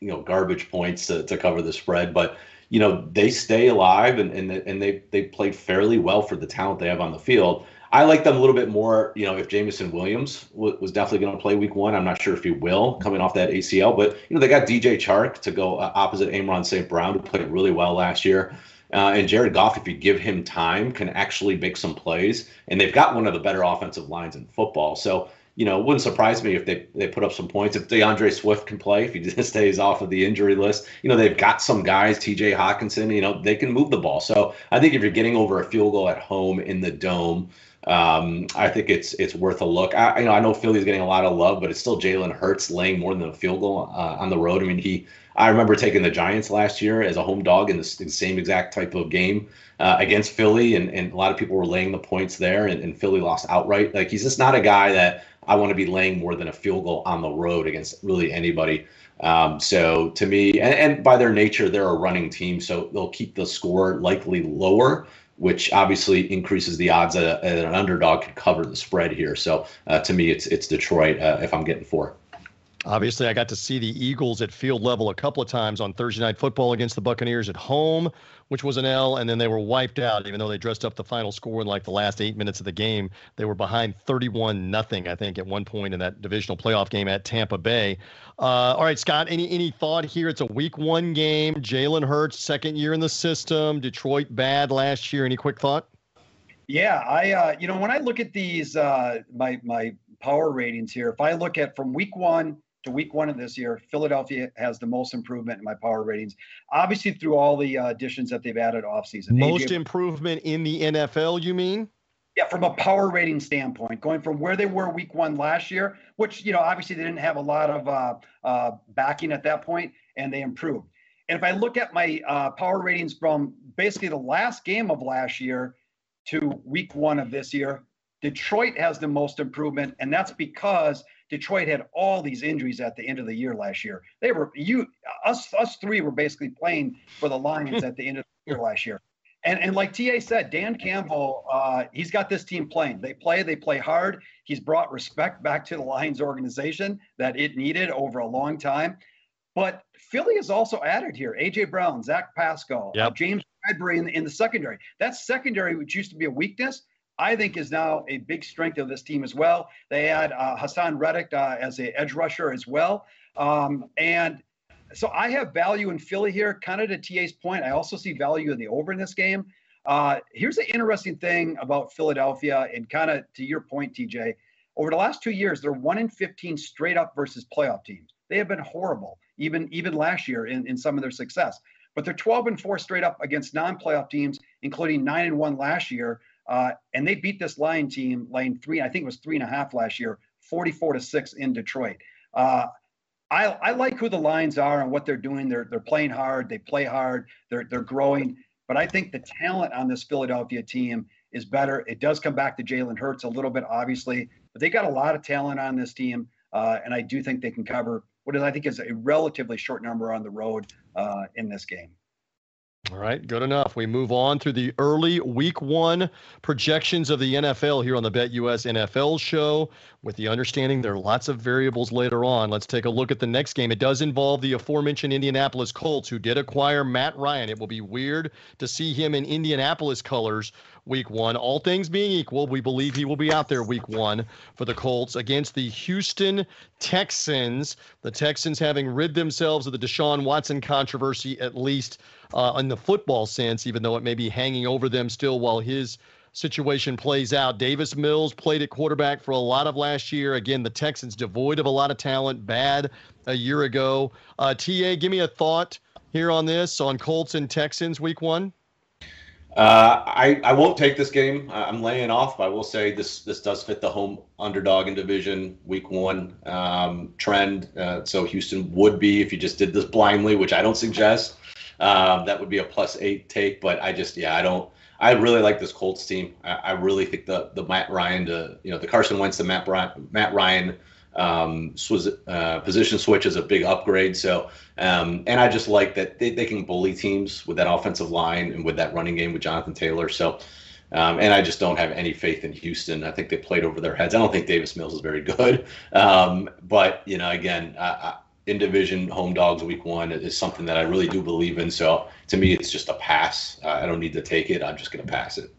you know garbage points to, to cover the spread, but you know they stay alive and and and they they played fairly well for the talent they have on the field. I like them a little bit more. You know, if Jameson Williams w- was definitely going to play Week One, I'm not sure if he will coming off that ACL. But you know, they got DJ Chark to go uh, opposite Amon-Ra St. Brown, who played really well last year. Uh, and Jared Goff, if you give him time, can actually make some plays. And they've got one of the better offensive lines in football. So you know, it wouldn't surprise me if they, they put up some points. If D'Andre Swift can play, if he just stays off of the injury list, you know, they've got some guys, TJ Hockenson, you know, they can move the ball. So I think if you're getting over a field goal at home in the dome, um, I think it's it's worth a look. I you know I know Philly's getting a lot of love, but it's still Jalen Hurts laying more than a field goal uh, on the road. I mean, he I remember taking the Giants last year as a home dog in the, the same exact type of game uh, against Philly, and, and a lot of people were laying the points there, and, and Philly lost outright. Like he's just not a guy that I want to be laying more than a field goal on the road against really anybody. Um, so to me, and, and, by their nature, they're a running team, so they'll keep the score likely lower, which obviously increases the odds that, that an underdog could cover the spread here. So uh, to me, it's it's Detroit uh, if I'm getting four. Obviously, I got to see the Eagles at field level a couple of times on Thursday Night Football against the Buccaneers at home, which was an L, and then they were wiped out. Even though they dressed up the final score in like the last eight minutes of the game, they were behind 31 nothing. I think at one point in that divisional playoff game at Tampa Bay. Uh, all right, Scott. Any any thought here? It's a Week One game. Jalen Hurts, second year in the system. Detroit bad last year. Any quick thought? Yeah, I uh, you know when I look at these uh, my my power ratings here, if I look at from Week One to week one of this year, Philadelphia has the most improvement in my power ratings. Obviously, through all the uh, additions that they've added offseason. Most AJ, improvement in the NFL, you mean? Yeah, from a power rating standpoint, going from where they were week one last year, which, you know, obviously they didn't have a lot of uh, uh, backing at that point, and they improved. And if I look at my uh, power ratings from basically the last game of last year to week one of this year, Detroit has the most improvement, and that's because Detroit had all these injuries at the end of the year last year. They were you us us three were basically playing for the Lions at the end of the year last year. And and like TA said, Dan Campbell, uh, he's got this team playing. They play, they play hard. He's brought respect back to the Lions organization that it needed over a long time. But Philly has also added here AJ Brown, Zach Pascal, yep. uh, James Bradberry in the, in the secondary. That secondary, which used to be a weakness, I think is now a big strength of this team as well. They had uh, Haason Reddick uh, as an edge rusher as well. Um, and so I have value in Philly here, kind of to TA's point. I also see value in the over in this game. Uh, here's the interesting thing about Philadelphia, and kind of to your point, TJ. Over the last two years, they're one in 15 straight up versus playoff teams. They have been horrible, even even last year in, in some of their success. But they're 12 and four straight up against non-playoff teams, including nine and one last year. Uh, and they beat this Lion team, lane three, I think it was three and a half last year, 44 to six in Detroit. Uh, I, I like who the Lions are and what they're doing. They're they're playing hard. They play hard. They're they're growing. But I think the talent on this Philadelphia team is better. It does come back to Jalen Hurts a little bit, obviously, but they got a lot of talent on this team, uh, and I do think they can cover what is I think is a relatively short number on the road uh, in this game. All right, good enough. We move on through the early week one projections of the NFL here on the BetUS NFL show with the understanding there are lots of variables later on. Let's take a look at the next game. It does involve the aforementioned Indianapolis Colts, who did acquire Matt Ryan. It will be weird to see him in Indianapolis colors week one. All things being equal, we believe he will be out there week one for the Colts against the Houston Texans. The Texans having rid themselves of the Deshaun Watson controversy, at least uh, in the football sense, even though it may be hanging over them still while his situation plays out. Davis Mills played at quarterback for a lot of last year. Again, the Texans devoid of a lot of talent, bad a year ago. Uh, TA, give me a thought here on this on Colts and Texans week one. Uh, I, I won't take this game. I'm laying off. But I will say this this does fit the home underdog in division week one um, trend. Uh, so Houston would be if you just did this blindly, which I don't suggest. Um, that would be a plus eight take. But I just yeah I don't I really like this Colts team. I, I really think the the Matt Ryan to you know the Carson Wentz to Matt Brian, Matt Ryan um, uh, position switch is a big upgrade. So um, and I just like that they, they can bully teams with that offensive line and with that running game with Jonathan Taylor. So. Um, and I just don't have any faith in Houston. I think they played over their heads. I don't think Davis Mills is very good. Um, but, you know, again, I, in division home dogs week one is something that I really do believe in. So to me, it's just a pass. Uh, I don't need to take it. I'm just going to pass it.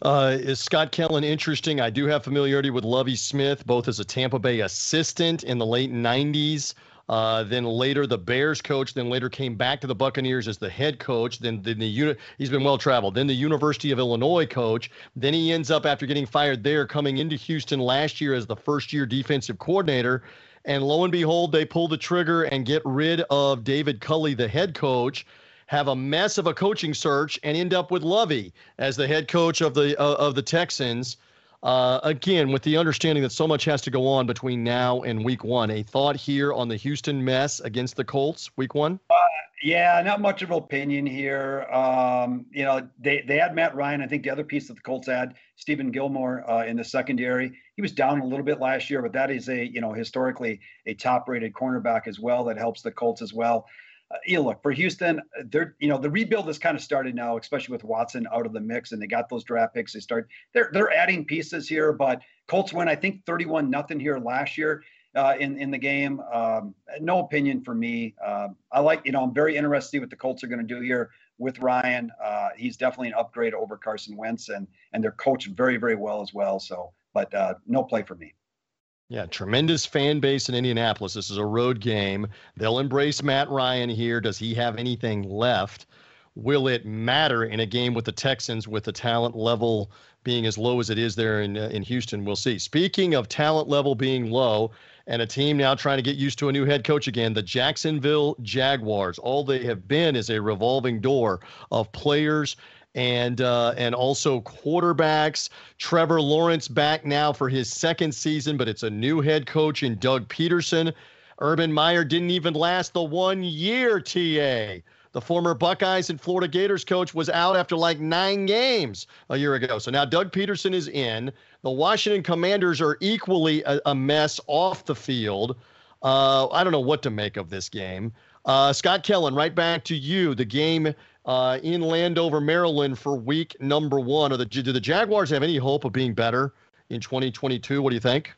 Uh, is Scott Kellen interesting? I do have familiarity with Lovie Smith, both as a Tampa Bay assistant in the late 90s. Uh, then later the Bears coach. Then later came back to the Buccaneers as the head coach. Then, then the. He's been well traveled. Then the University of Illinois coach. Then he ends up after getting fired there, coming into Houston last year as the first year defensive coordinator. And lo and behold, they pull the trigger and get rid of David Culley, the head coach, have a mess of a coaching search, and end up with Lovie as the head coach of the uh, of the Texans. Uh, again, with the understanding that so much has to go on between now and week one. A thought here on the Houston mess against the Colts, week one? Uh, yeah, not much of an opinion here. Um, you know, they, they had Matt Ryan. I think the other piece that the Colts had, Stephon Gilmore uh, in the secondary. He was down a little bit last year, but that is a, you know, historically a top rated cornerback as well that helps the Colts as well. Uh, you know, look for Houston, they're you know the rebuild has kind of started now, especially with Watson out of the mix, and they got those draft picks. They start they're they're adding pieces here, but Colts win I think thirty one nothing here last year uh, in in the game. Um, no opinion for me. Uh, I like you know I'm very interested to see what the Colts are going to do here with Ryan. Uh, he's definitely an upgrade over Carson Wentz, and and they're coached very very well as well. So, but uh, no play for me. Yeah, tremendous fan base in Indianapolis. This is a road game. They'll embrace Matt Ryan here. Does he have anything left? Will it matter in a game with the Texans with the talent level being as low as it is there in uh, in Houston? We'll see. Speaking of talent level being low, and a team now trying to get used to a new head coach again. The Jacksonville Jaguars, all they have been is a revolving door of players and uh, and also quarterbacks. Trevor Lawrence back now for his second season, but it's a new head coach in Doug Pederson. Urban Meyer didn't even last the one year. Ta. The former Buckeyes and Florida Gators coach was out after like nine games a year ago. So now Doug Pederson is in. The Washington Commanders are equally a, a mess off the field. Uh, I don't know what to make of this game. Uh, Scott Kellen, right back to you. The game uh, in Landover, Maryland for week number one. Are the, do the Jaguars have any hope of being better in 2022? What do you think?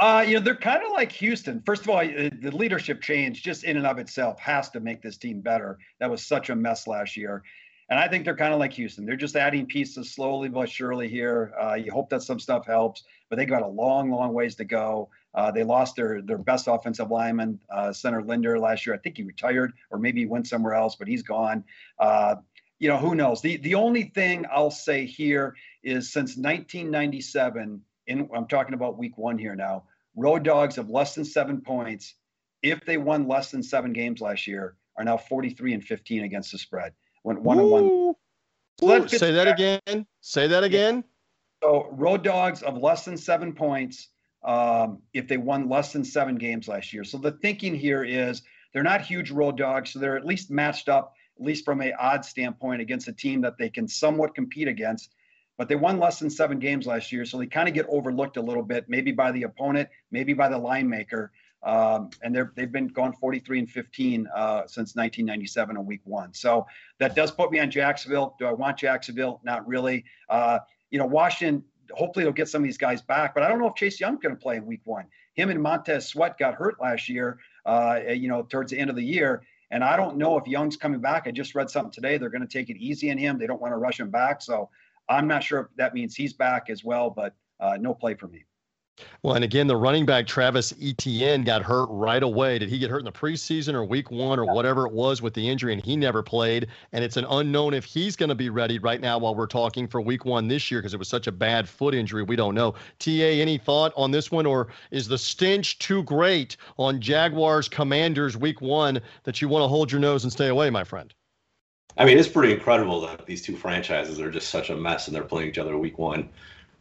Uh, you know, they're kind of like Houston. First of all, the leadership change just in and of itself has to make this team better. That was such a mess last year. And I think they're kind of like Houston. They're just adding pieces slowly but surely here. Uh, you hope that some stuff helps, but they got a long, long ways to go. Uh, they lost their their best offensive lineman, uh, Center Linder, last year. I think he retired, or maybe he went somewhere else, but he's gone. Uh, you know, who knows? The the only thing I'll say here is since 1997, in I'm talking about Week One here now. Road dogs of less than seven points, if they won less than seven games last year, are now 43 and 15 against the spread went one and one. So Say that again. Say that again. So road dogs of less than seven points um, if they won less than seven games last year. So the thinking here is they're not huge road dogs, so they're at least matched up, at least from a odd standpoint, against a team that they can somewhat compete against. But they won less than seven games last year, so they kind of get overlooked a little bit, maybe by the opponent, maybe by the line maker. Um, and they're, they've been gone 43 and 15 uh, since 1997 in week one. So that does put me on Jacksonville. Do I want Jacksonville? Not really. Uh, you know, Washington, hopefully they'll get some of these guys back, but I don't know if Chase Young's going to play in week one. Him and Montez Sweat got hurt last year, uh, you know, towards the end of the year. And I don't know if Young's coming back. I just read something today. They're going to take it easy on him. They don't want to rush him back. So I'm not sure if that means he's back as well, but uh, no play for me. Well, and again, the running back Travis Etienne got hurt right away. Did he get hurt in the preseason or week one or whatever it was with the injury, and he never played? And it's an unknown if he's going to be ready right now while we're talking for week one this year because it was such a bad foot injury. We don't know. TA, any thought on this one, or is the stench too great on Jaguars Commanders week one that you want to hold your nose and stay away, my friend? I mean, it's pretty incredible that these two franchises are just such a mess and they're playing each other week one.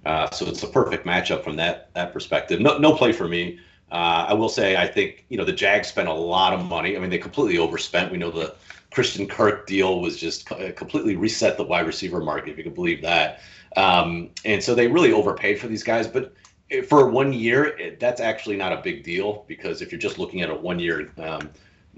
Uh, so it's a perfect matchup from that that perspective. No, no play for me. Uh, I will say I think you know the Jags spent a lot of money. I mean they completely overspent. We know the Christian Kirk deal was just uh, completely reset the wide receiver market, if you can believe that. Um, and so they really overpaid for these guys. But for one year, it, that's actually not a big deal because if you're just looking at a one year um,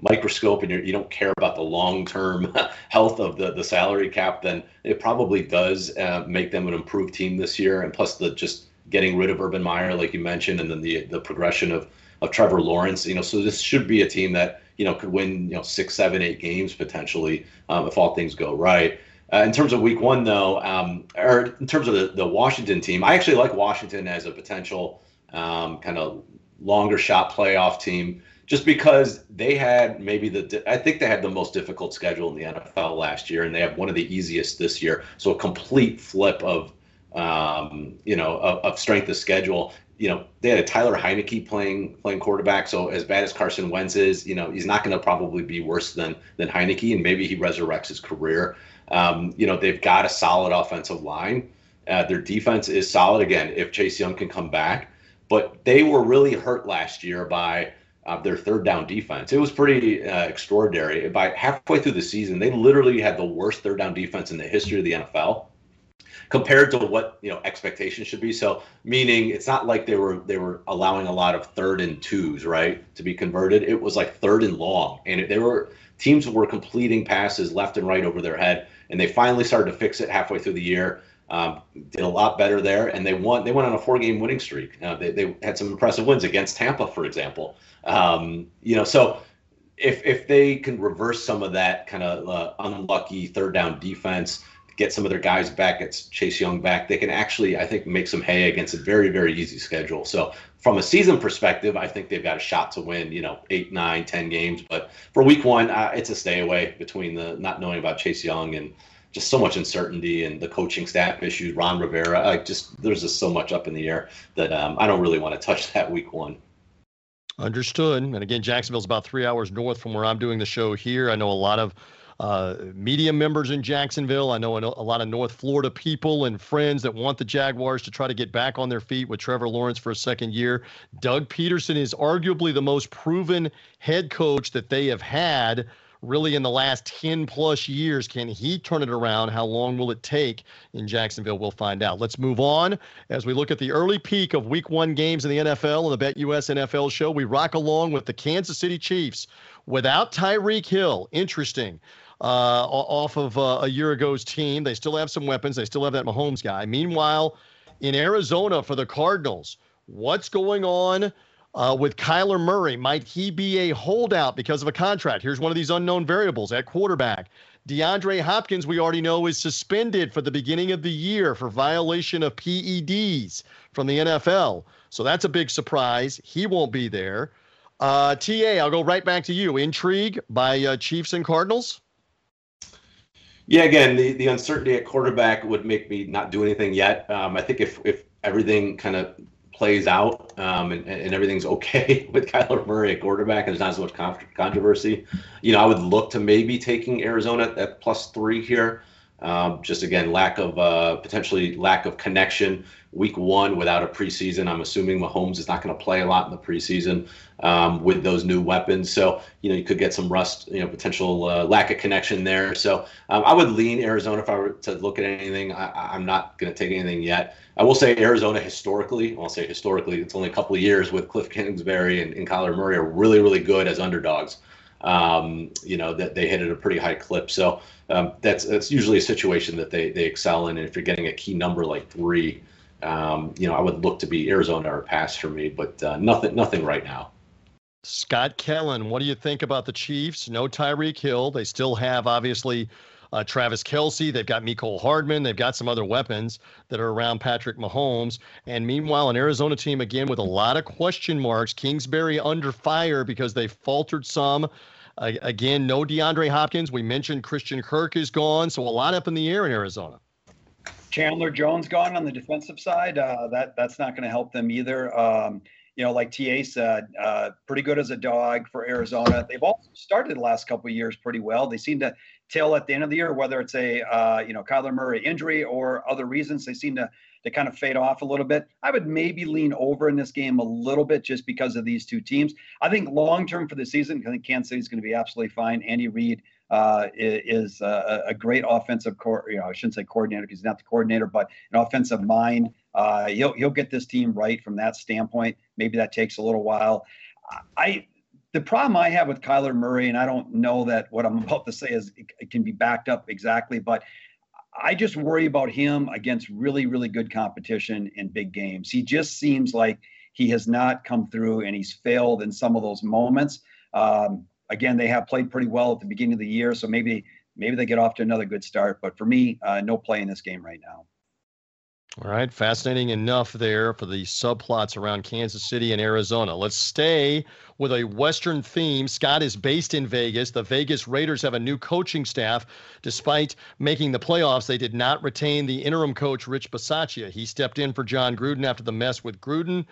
microscope and you do not care about the long-term health of the, the salary cap, then it probably does uh, make them an improved team this year. And plus the just getting rid of Urban Meyer, like you mentioned, and then the the progression of of Trevor Lawrence. You know, so this should be a team that you know could win you know six, seven, eight games potentially um, if all things go right. Uh, in terms of week one, though, um, or in terms of the, the Washington team, I actually like Washington as a potential um, kind of longer shot playoff team just because they had maybe the I think they had the most difficult schedule in the NFL last year, and they have one of the easiest this year. So a complete flip of um, you know of, of, strength of schedule. You know they had a Taylor Heinicke playing playing quarterback. So as bad as Carson Wentz is, you know he's not going to probably be worse than than Heinicke, and maybe he resurrects his career. Um, you know they've got a solid offensive line. Uh, their defense is solid again if Chase Young can come back, but they were really hurt last year by uh, their third down defense. It was pretty uh, extraordinary. By halfway through the season, they literally had the worst third down defense in the history of the NFL compared to what you know expectations should be. So meaning it's not like they were they were allowing a lot of third and twos right to be converted. It was like third and long, and they were teams were completing passes left and right over their head, and they finally started to fix it halfway through the year. Um, did a lot better there, and they won. They went on a four-game winning streak. Uh, they, they had some impressive wins against Tampa, for example. Um, you know, so if if they can reverse some of that kind of uh, unlucky third down defense, get some of their guys back, get Chase Young back, they can actually, I think, make some hay against a very very easy schedule. So from a season perspective, I think they've got a shot to win, you know, eight, nine, ten games. But for week one, uh, it's a stay away between the not knowing about Chase Young and just so much uncertainty and the coaching staff issues. Ron Rivera, I just there's just so much up in the air that um, I don't really want to touch that week one. Understood. And again, Jacksonville's about three hours north from where I'm doing the show here. I know a lot of uh, media members in Jacksonville. I know a lot of North Florida people and friends that want the Jaguars to try to get back on their feet with Trevor Lawrence for a second year. Doug Pederson is arguably the most proven head coach that they have had really in the last 10 plus years. Can he turn it around? How long will it take in Jacksonville? We'll find out. Let's move on as we look at the early peak of week one games in the NFL on the BetUS NFL show. We rock along with the Kansas City Chiefs without Tyreek Hill. Interesting. Uh, off of uh, a year ago's team. They still have some weapons. They still have that Mahomes guy. Meanwhile, in Arizona for the Cardinals, what's going on? Uh, with Kyler Murray. Might he be a holdout because of a contract? Here's one of these unknown variables at quarterback. DeAndre Hopkins, we already know, is suspended for the beginning of the year for violation of PEDs from the NFL. So that's a big surprise. He won't be there. Uh, TA, I'll go right back to you. Intrigue by uh, Chiefs and Cardinals? Yeah, again, the, the uncertainty at quarterback would make me not do anything yet. Um, I think if, if everything kind of plays out um, and, and, everything's okay with Kyler Murray at quarterback and there's not as much controversy, you know, I would look to maybe taking Arizona at plus three here. Um, just again, lack of uh, potentially lack of connection. Week one without a preseason, I'm assuming Mahomes is not going to play a lot in the preseason um, with those new weapons. So you know you could get some rust, you know, potential uh, lack of connection there. So um, I would lean Arizona if I were to look at anything. I, am not going to take anything yet. I will say Arizona historically, I'll say historically, it's only a couple of years with Kliff Kingsbury and, and Kyler Murray are really really good as underdogs. Um, you know that they hit at a pretty high clip. So um, that's that's usually a situation that they they excel in. And if you're getting a key number like three, um, you know I would look to be Arizona or pass for me, but uh, nothing nothing right now. Scott Kellen, what do you think about the Chiefs? No Tyreek Hill. They still have obviously uh, Travis Kelce. They've got Mecole Hardman. They've got some other weapons that are around Patrick Mahomes. And meanwhile, an Arizona team again with a lot of question marks. Kingsbury under fire because they faltered some. Uh, again, no DeAndre Hopkins. We mentioned Christian Kirk is gone, so a lot up in the air in Arizona. Chandler Jones gone on the defensive side. Uh, that that's not going to help them either. Um, you know, like TA said, uh, pretty good as a dog for Arizona. They've also started the last couple of years pretty well. They seem to tail at the end of the year, whether it's a uh, you know Kyler Murray injury or other reasons. They seem to to kind of fade off a little bit. I would maybe lean over in this game a little bit just because of these two teams. I think long term for the season, I think Kansas City is going to be absolutely fine. Andy Reid uh, is a, a, great offensive core. You know, I shouldn't say coordinator because he's not the coordinator, but an offensive mind. Uh, he'll he'll get this team right from that standpoint. Maybe that takes a little while. I the problem I have with Kyler Murray, and I don't know that what I'm about to say is it can be backed up exactly, but I just worry about him against really, really good competition in big games. He just seems like he has not come through and he's failed in some of those moments. Um, again, they have played pretty well at the beginning of the year, so maybe maybe they get off to another good start. But for me, uh, no play in this game right now. All right, fascinating enough there for the subplots around Kansas City and Arizona. Let's stay with a Western theme. Scott is based in Vegas. The Vegas Raiders have a new coaching staff. Despite making the playoffs, they did not retain the interim coach, Rich Bisaccia. He stepped in for Jon Gruden after the mess with Gruden.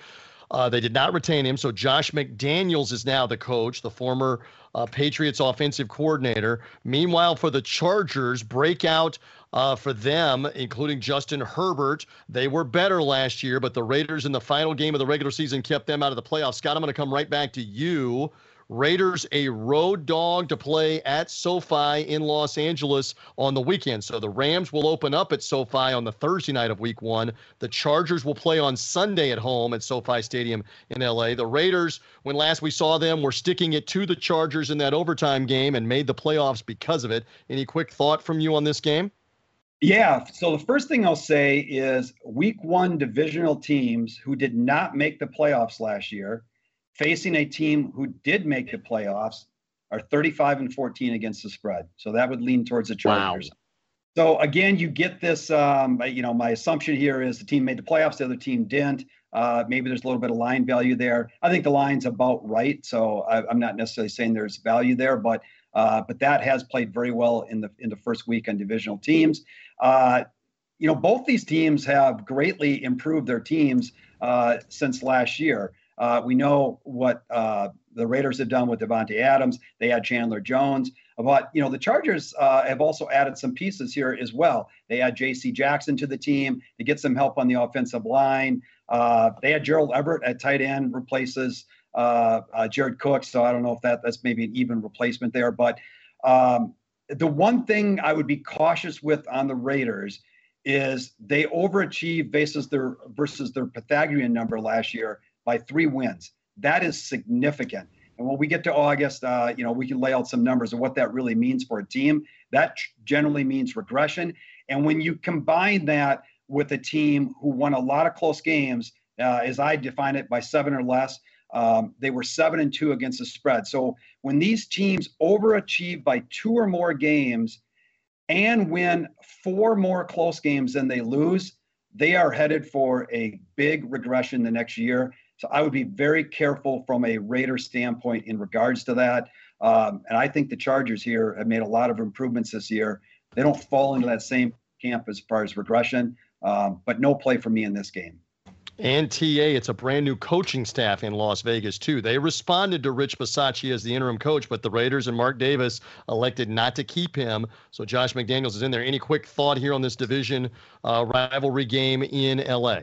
Uh, they did not retain him, so Josh McDaniels is now the coach, the former uh, Patriots offensive coordinator. Meanwhile, for the Chargers, breakout uh, for them, including Justin Herbert. They were better last year, but the Raiders in the final game of the regular season kept them out of the playoffs. Scott, I'm going to come right back to you. Raiders a road dog to play at SoFi in Los Angeles on the weekend. So the Rams will open up at SoFi on the Thursday night of week one. The Chargers will play on Sunday at home at SoFi Stadium in LA. The Raiders, when last we saw them, were sticking it to the Chargers in that overtime game and made the playoffs because of it. Any quick thought from you on this game? Yeah. So the first thing I'll say is week one divisional teams who did not make the playoffs last year facing a team who did make the playoffs are 35 and 14 against the spread. So that would lean towards the Chargers. Wow. So again, you get this. Um, you know, my assumption here is the team made the playoffs, the other team didn't. Uh, maybe there's a little bit of line value there. I think the line's about right, so I, am not necessarily saying there's value there, but uh, but that has played very well in the in the first week on divisional teams. Uh, you know, both these teams have greatly improved their teams uh, since last year. Uh, we know what uh, the Raiders have done with Davante Adams. They had Chandler Jones, but you know the Chargers uh, have also added some pieces here as well. They had J.C. Jackson to the team to get some help on the offensive line. Uh, they had Gerald Everett at tight end replaces uh, uh, Jared Cook, so I don't know if that that's maybe an even replacement there. But um, the one thing I would be cautious with on the Raiders is they overachieved versus their versus their Pythagorean number last year by three wins. That is significant. And when we get to August, uh, you know, we can lay out some numbers of what that really means for a team. That generally means regression. And when you combine that with a team who won a lot of close games, uh, as I define it, by seven or less, um, they were seven and two against the spread. So when these teams overachieve by two or more games and win four more close games than they lose, they are headed for a big regression the next year. So I would be very careful from a Raider standpoint in regards to that. Um, and I think the Chargers here have made a lot of improvements this year. They don't fall into that same camp as far as regression, um, but no play for me in this game. And TA, it's a brand new coaching staff in Las Vegas, too. They responded to Rich Bisaccia as the interim coach, but the Raiders and Mark Davis elected not to keep him. So Josh McDaniels is in there. Any quick thought here on this division uh, rivalry game in LA?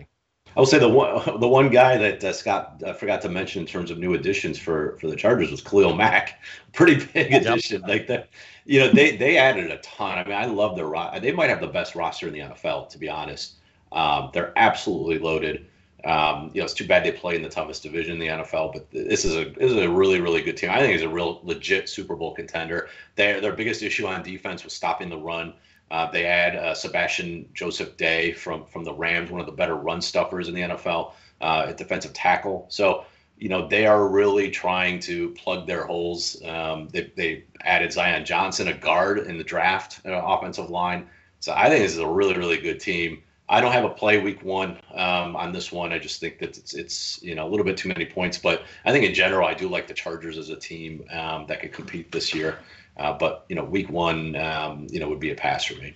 I will say the one the one guy that uh, Scott uh, forgot to mention in terms of new additions for for the Chargers was Khalil Mack. Pretty big addition, yep. like that. You know, they they added a ton. I mean, I love their ro- They might have the best roster in the NFL, to be honest. Um, they're absolutely loaded. Um, you know, it's too bad they play in the toughest division in the NFL, but this is a this is a really really good team. I think it's a real legit Super Bowl contender. Their their biggest issue on defense was stopping the run. Uh, they add uh, Sebastian Joseph Day from from the Rams, one of the better run stuffers in the NFL uh, at defensive tackle. So you know they are really trying to plug their holes. Um, they they added Zion Johnson, a guard in the draft, uh, offensive line. So I think this is a really really good team. I don't have a play week one um, on this one. I just think that it's it's you know a little bit too many points, but I think in general I do like the Chargers as a team um, that could compete this year. Uh, but you know, week one, um, you know, would be a pass for me.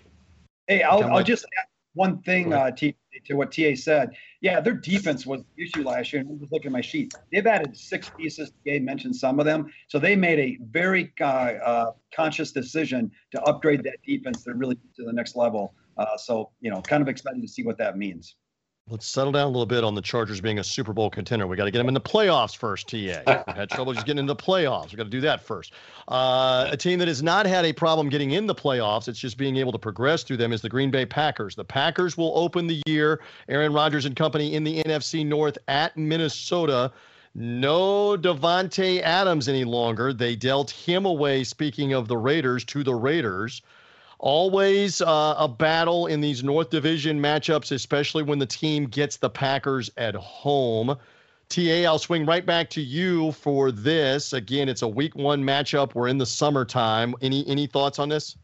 Hey, I'll, I'll just add one thing uh, to, to what TA said. Yeah, their defense was the issue last year. And I'm just looking at my sheet. They've added six pieces. Gabe mentioned some of them. So they made a very uh, uh, conscious decision to upgrade that defense to really to the next level. Uh, so, you know, kind of excited to see what that means. Let's settle down a little bit on the Chargers being a Super Bowl contender. We got to get them in the playoffs first, TA. Had trouble just getting into the playoffs. we got to do that first. Uh, a team that has not had a problem getting in the playoffs, it's just being able to progress through them, is the Green Bay Packers. The Packers will open the year, Aaron Rodgers and company in the NFC North at Minnesota. No Davante Adams any longer. They dealt him away, speaking of the Raiders, to the Raiders always uh, a battle in these North Division matchups, especially when the team gets the Packers at home. TA, I'll swing right back to you for this. Again, it's a week one matchup. We're in the summertime. Any any thoughts on this?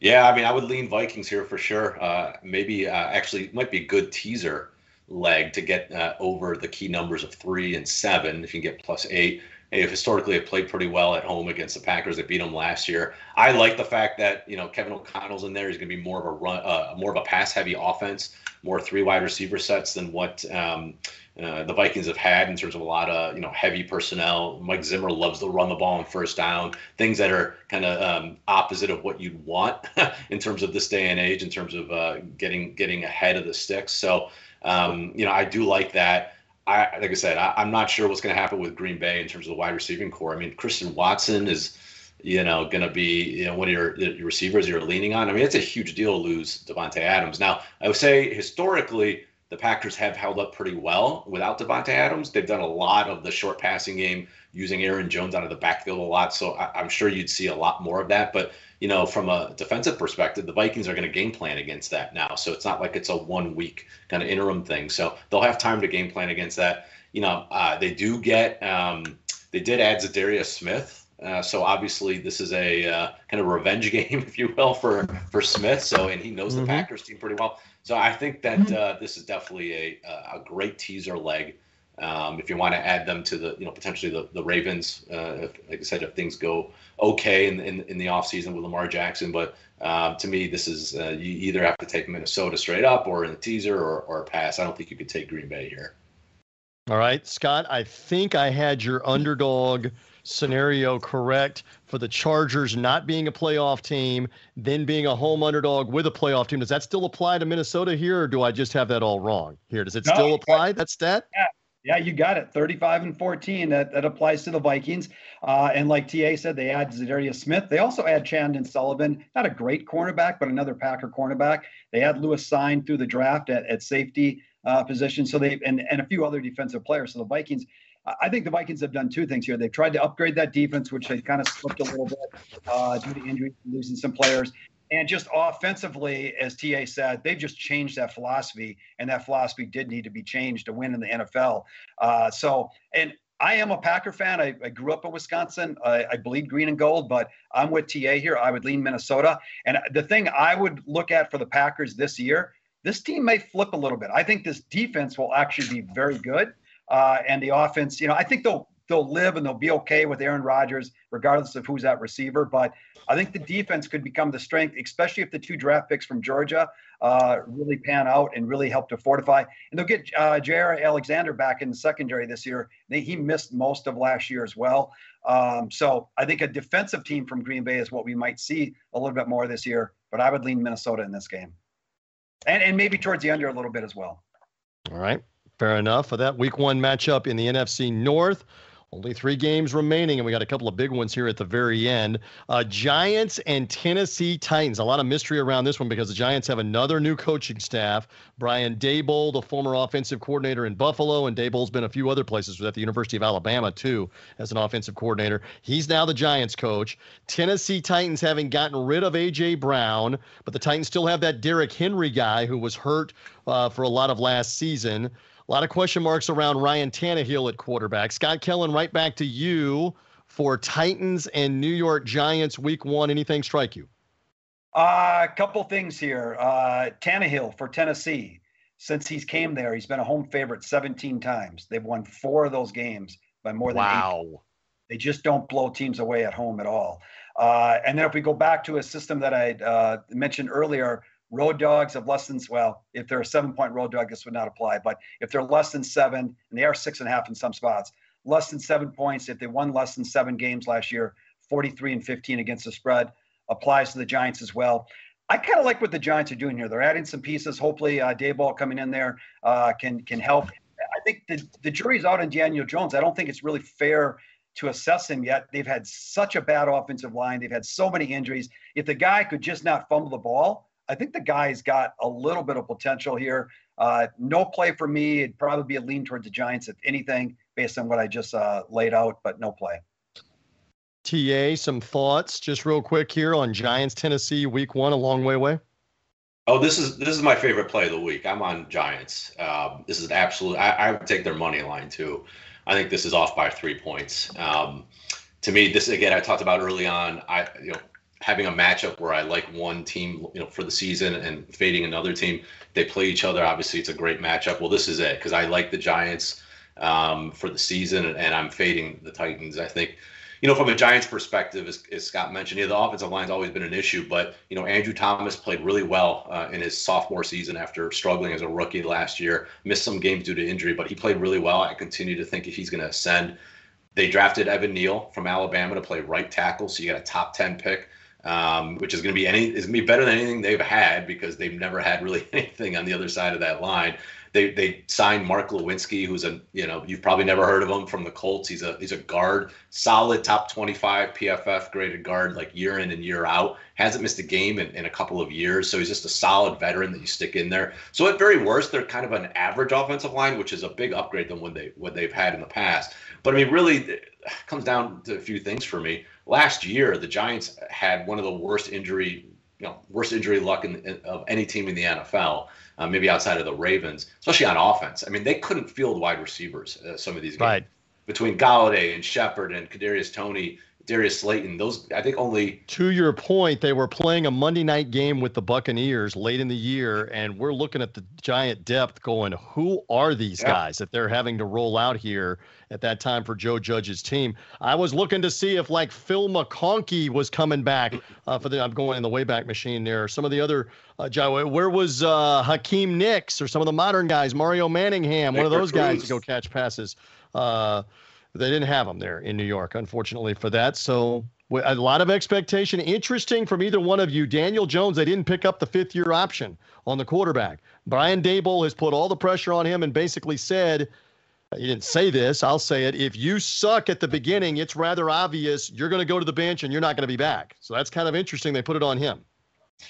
Yeah, I mean, I would lean Vikings here for sure. Uh, maybe uh, actually might be a good teaser leg to get uh, over the key numbers of three and seven if you can get plus eight they historically have played pretty well at home against the Packers. They beat them last year. I like the fact that you know Kevin O'Connell's in there. He's going to be more of a run, uh, more of a pass-heavy offense, more three wide receiver sets than what um, uh, the Vikings have had in terms of a lot of you know heavy personnel. Mike Zimmer loves to run the ball on first down, things that are kind of um, opposite of what you'd want in terms of this day and age, in terms of uh, getting getting ahead of the sticks. So um, you know I do like that. I like I said, I, am not sure what's going to happen with Green Bay in terms of the wide receiving corps. I mean, Christian Watson is, you know, going to be you know one of your, your receivers you're leaning on. I mean, it's a huge deal to lose Davante Adams. Now, I would say historically, the Packers have held up pretty well without Davante Adams. They've done a lot of the short passing game using Aaron Jones out of the backfield a lot. So I, I'm sure you'd see a lot more of that. But you know, from a defensive perspective, the Vikings are going to game plan against that now. So it's not like it's a one week kind of interim thing. So they'll have time to game plan against that. You know, uh, they do get, um, they did add Za'Darius Smith. Uh, so obviously this is a uh, kind of revenge game, if you will, for for Smith. So and he knows mm-hmm. the Packers team pretty well. So I think that mm-hmm. uh, this is definitely a a great teaser leg um, if you want to add them to the, you know, potentially the, the Ravens, uh, if, like I said, if things go okay in, in, in the offseason with Lamar Jackson. But um, to me, this is, uh, you either have to take Minnesota straight up or in a teaser or, or a pass. I don't think you could take Green Bay here. All right, Scott, I think I had your underdog scenario correct for the Chargers not being a playoff team, then being a home underdog with a playoff team. Does that still apply to Minnesota here, or do I just have that all wrong here? Does it no, still apply, that stat? Yeah, yeah, you got it. 35 and 14. That, that applies to the Vikings. Uh, and like TA said, they add Za'Darius Smith. They also add Chandon Sullivan, not a great cornerback, but another Packer cornerback. They had Lewis Cine through the draft at, at safety uh, position. So they and, and a few other defensive players. So the Vikings, I think the Vikings have done two things here. They've tried to upgrade that defense, which they kind of slipped a little bit uh, due to injuries, losing some players. And just offensively, as TA said, they've just changed that philosophy, and that philosophy did need to be changed to win in the NFL. Uh, so, and I am a Packer fan. I, I grew up in Wisconsin. I, I, bleed green and gold, but I'm with TA here. I would lean Minnesota. And the thing I would look at for the Packers this year, this team may flip a little bit. I think this defense will actually be very good, uh, and the offense. You know, I think they'll they'll live and they'll be okay with Aaron Rodgers, regardless of who's at receiver. But I think the defense could become the strength, especially if the two draft picks from Georgia uh, really pan out and really help to fortify. And they'll get uh, Jaire Alexander back in the secondary this year. They, he missed most of last year as well. Um, so I think a defensive team from Green Bay is what we might see a little bit more this year. But I would lean Minnesota in this game, and and maybe towards the under a little bit as well. All right. Fair enough for that week one matchup in the NFC North. Only three games remaining, and we got a couple of big ones here at the very end. Uh, Giants and Tennessee Titans. A lot of mystery around this one because the Giants have another new coaching staff. Brian Daboll, the former offensive coordinator in Buffalo, and Daboll's been a few other places at the University of Alabama too as an offensive coordinator. He's now the Giants coach. Tennessee Titans having gotten rid of A.J. Brown, but the Titans still have that Derrick Henry guy who was hurt uh, for a lot of last season. A lot of question marks around Ryan Tannehill at quarterback. Scott Kellen, right back to you for Titans and New York Giants week one. Anything strike you? A uh, couple things here. Uh, Tannehill for Tennessee. Since he's came there, he's been a home favorite 17 times. They've won four of those games by more than wow. eight. They just don't blow teams away at home at all. Uh, and then if we go back to a system that I uh, mentioned earlier, road dogs of less than well if they're a seven point road dog this would not apply but if they're less than seven and they are six and a half in some spots less than seven points if they won less than seven games last year 43 and 15 against the spread applies to the giants as well i kind of like what the giants are doing here they're adding some pieces hopefully uh, Daboll coming in there uh, can can help i think the, the jury's out on daniel jones i don't think it's really fair to assess him yet. They've had such a bad offensive line. They've had so many injuries. If the guy could just not fumble the ball, I think the guy's got a little bit of potential here. Uh, no play for me. It'd probably be a lean towards the Giants, if anything, based on what I just uh, laid out, but no play. TA, some thoughts just real quick here on Giants Tennessee week one, a long way away. Oh, this is this is my favorite play of the week. I'm on Giants. Um, this is an absolute. I, I, would take their money line too. I think this is off by three points. Um, to me, this again, I talked about early on. I you know having a matchup where I like one team, you know, for the season and fading another team. They play each other. Obviously, it's a great matchup. Well, this is it because I like the Giants um, for the season, and I'm fading the Titans. I think, you know, from a Giants perspective, as, as Scott mentioned, the offensive line's always been an issue, but you know, Andrew Thomas played really well uh, in his sophomore season after struggling as a rookie last year. Missed some games due to injury, but he played really well. I continue to think he's going to ascend. They drafted Evan Neal from Alabama to play right tackle, so you got a top ten pick um, which is going to be any is going to be better than anything they've had because they've never had really anything on the other side of that line. They they signed Mark Glowinski, who's a you know you've probably never heard of him from the Colts. He's a he's a guard, solid top 25 PFF graded guard, like year in and year out. Hasn't missed a game in, in a couple of years, so he's just a solid veteran that you stick in there. So at very worst, they're kind of an average offensive line, which is a big upgrade than what they what they've had in the past. But I mean, really, it comes down to a few things for me last year the Giants had one of the worst injury, you know, worst injury luck in, in, of any team in the NFL. Uh, maybe outside of the Ravens, especially on offense. I mean, they couldn't field wide receivers. Uh, some of these games right. between Golladay and Shepard and Kadarius Toney Darius Slayton. Those I think only to your point, they were playing a Monday night game with the Buccaneers late in the year, and we're looking at the giant depth, going, who are these yeah. guys that they're having to roll out here at that time for Joe Judge's team? I was looking to see if like Phil McConkey was coming back uh, for the. I'm going in the Wayback Machine there. Some of the other uh, where was uh, Hakeem Nicks or some of the modern guys, Mario Manningham, one of those guys to go catch passes. Uh, they didn't have him there in New York, unfortunately, for that. So a lot of expectation. Interesting from either one of you. Daniel Jones, they didn't pick up the fifth year option on the quarterback. Brian Daboll has put all the pressure on him and basically said, he didn't say this, I'll say it. If you suck at the beginning, it's rather obvious you're going to go to the bench and you're not going to be back. So that's kind of interesting. They put it on him.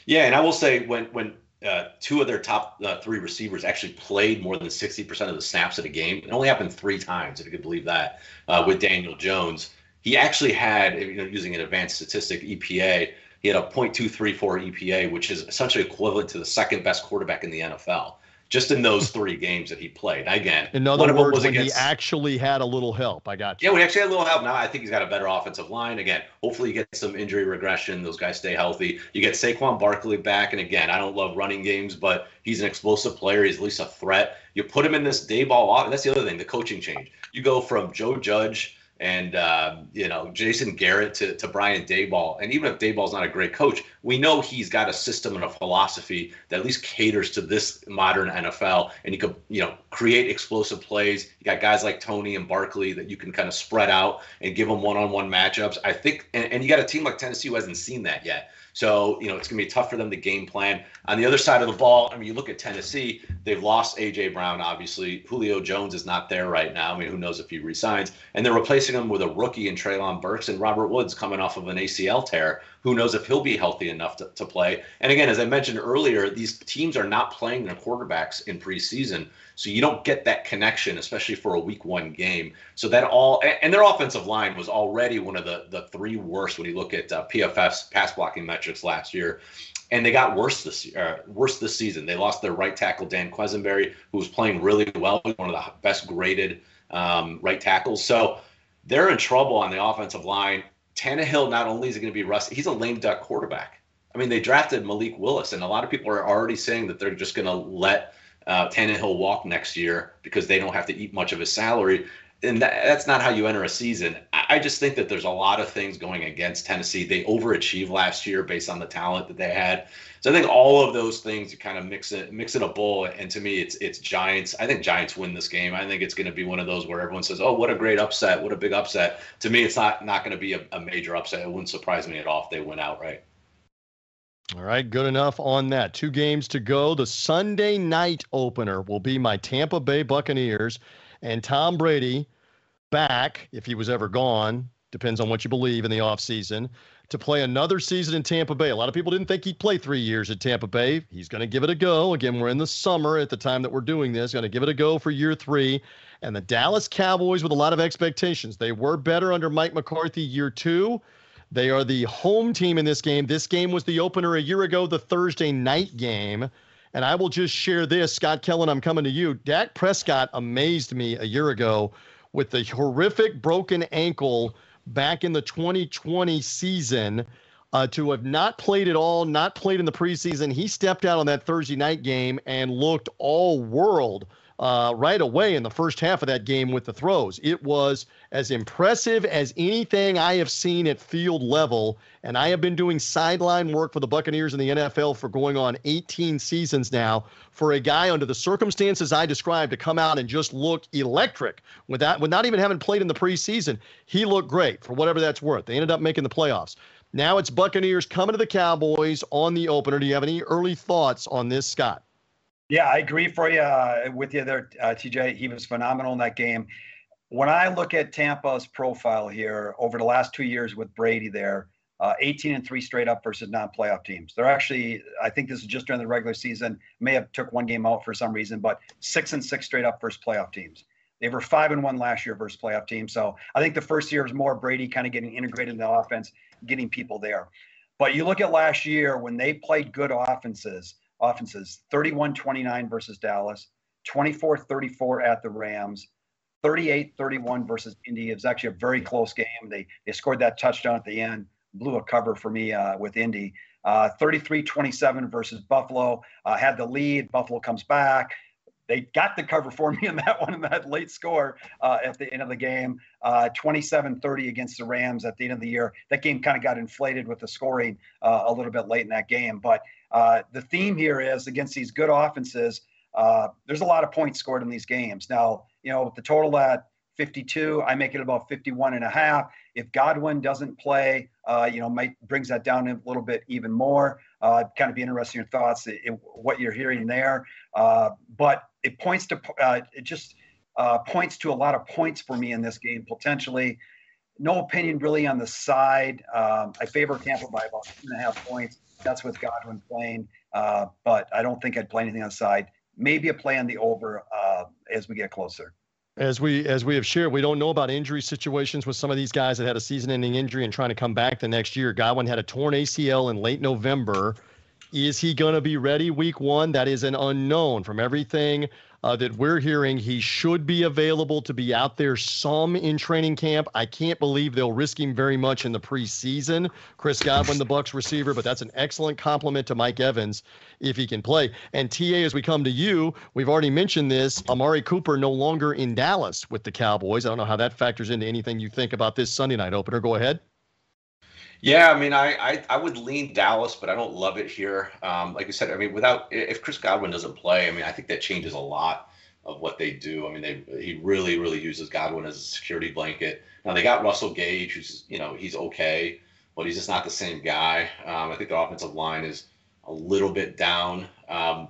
Yeah, and I will say when when uh, two of their top uh, three receivers actually played more than 60% of the snaps of the game. It only happened three times, if you could believe that, uh, with Daniel Jones. He actually had, you know, using an advanced statistic, EPA, he had a .234 EPA, which is essentially equivalent to the second best quarterback in the NFL just in those three games that he played. Again, in other words, when against, he actually had a little help. I got you. Yeah, we actually had a little help. Now I think he's got a better offensive line. Again, hopefully you get some injury regression. Those guys stay healthy. You get Saquon Barkley back, and again, I don't love running games, but he's an explosive player. He's at least a threat. You put him in this Daboll off. That's the other thing, the coaching change. You go from Joe Judge and uh, you know Jason Garrett to, to Brian Daboll. And even if Daboll's not a great coach, we know he's got a system and a philosophy that at least caters to this modern NFL. And you could you know create explosive plays. You got guys like Toney and Barkley that you can kind of spread out and give them one-on-one matchups. I think, and, and you got a team like Tennessee who hasn't seen that yet. So, you know, it's going to be tough for them to game plan. On the other side of the ball, I mean, you look at Tennessee, they've lost A.J. Brown, obviously. Julio Jones is not there right now. I mean, who knows if he resigns? And they're replacing him with a rookie in Treylon Burks and Robert Woods coming off of an ACL tear. Who knows if he'll be healthy enough to, to play? And again, as I mentioned earlier, these teams are not playing their quarterbacks in preseason. So you don't get that connection, especially for a week one game. So that all, and their offensive line was already one of the, the three worst when you look at uh, PFF's pass blocking metrics last year. And they got worse this uh, worse this season. They lost their right tackle Dan Quessenberry, who was playing really well, one of the best graded um, right tackles. So they're in trouble on the offensive line. Tannehill not only is going to be rusty, he's a lame duck quarterback. I mean, they drafted Malik Willis, and a lot of people are already saying that they're just going to let uh, Tannehill walk next year because they don't have to eat much of his salary. And that, that's not how you enter a season. I, I just think that there's a lot of things going against Tennessee. They overachieved last year based on the talent that they had. So I think all of those things kind of mix it, mix in a bowl. And to me, it's it's Giants. I think Giants win this game. I think it's going to be one of those where everyone says, "Oh, what a great upset! What a big upset!" To me, it's not not going to be a, a major upset. It wouldn't surprise me at all if they win outright. All right, good enough on that. Two games to go. The Sunday night opener will be my Tampa Bay Buccaneers and Tom Brady back, if he was ever gone, depends on what you believe in the offseason, to play another season in Tampa Bay. A lot of people didn't think he'd play three years at Tampa Bay. He's going to give it a go. Again, we're in the summer at the time that we're doing this, going to give it a go for year three. And the Dallas Cowboys with a lot of expectations. They were better under Mike McCarthy year two. They are the home team in this game. This game was the opener a year ago, the Thursday night game. And I will just share this. Scott Kellen, I'm coming to you. Dak Prescott amazed me a year ago with the horrific broken ankle back in the 2020 season. Uh, to have not played at all, not played in the preseason, he stepped out on that Thursday night game and looked all world uh, right away in the first half of that game with the throws. It was as impressive as anything I have seen at field level. And I have been doing sideline work for the Buccaneers in the NFL for going on 18 seasons now. For a guy under the circumstances I described to come out and just look electric without, with not even having played in the preseason, he looked great for whatever that's worth. They ended up making the playoffs. Now it's Buccaneers coming to the Cowboys on the opener. Do you have any early thoughts on this, Scott? Yeah, I agree for you uh, with you there, uh, TJ. He was phenomenal in that game. When I look at Tampa's profile here over the last two years with Brady there, uh, 18 and three straight up versus non-playoff teams. They're actually, I think this is just during the regular season. May have took one game out for some reason, but six and six straight up versus playoff teams. They were five and one last year versus playoff teams. So I think the first year was more Brady kind of getting integrated in the offense, getting people there. But you look at last year when they played good offenses offenses 31 29 versus Dallas, 24 34 at the Rams, 38 31 versus Indy. It was actually a very close game. They, they scored that touchdown at the end, blew a cover for me uh, with Indy. Uh, 33 27 versus Buffalo. Uh, had the lead. Buffalo comes back they got the cover for me in that one in that late score uh, at the end of the game uh, 27-30 against the rams at the end of the year that game kind of got inflated with the scoring uh, a little bit late in that game but uh, the theme here is against these good offenses, there's a lot of points scored in these games. Now, you know, with the total at 52, I make it about 51 and a half. If Godwin doesn't play, uh, you know, might brings that down a little bit even more. Uh, kind of be interested in your thoughts, in what you're hearing there. Uh, but it points to, uh, it just points to a lot of points for me in this game potentially. No opinion really on the side. Um, I favor Tampa by about two and a half points. That's with Godwin playing. Uh, but I don't think I'd play anything on the side. Maybe a play on the over uh, as we get closer. As we as we have shared, we don't know about injury situations with some of these guys that had a season-ending injury and trying to come back the next year. Godwin had a torn ACL in late November. Is he going to be ready week one? That is an unknown. From everything uh, that we're hearing he should be available to be out there some in training camp. I can't believe they'll risk him very much in the preseason. Chris Godwin, the Bucs receiver, but that's an excellent compliment to Mike Evans if he can play. And TA, as we come to you, we've already mentioned this. Amari Cooper no longer in Dallas with the Cowboys. I don't know how that factors into anything you think about this Sunday night opener. Go ahead. Yeah, I mean, I, I, I would lean Dallas, but I don't love it here. Um, like I said, I mean, without if Chris Godwin doesn't play, I mean, I think that changes a lot of what they do. I mean, they he really really uses Godwin as a security blanket. Now they got Russell Gage, who's you know he's okay, but he's just not the same guy. Um, I think the offensive line is a little bit down. Um,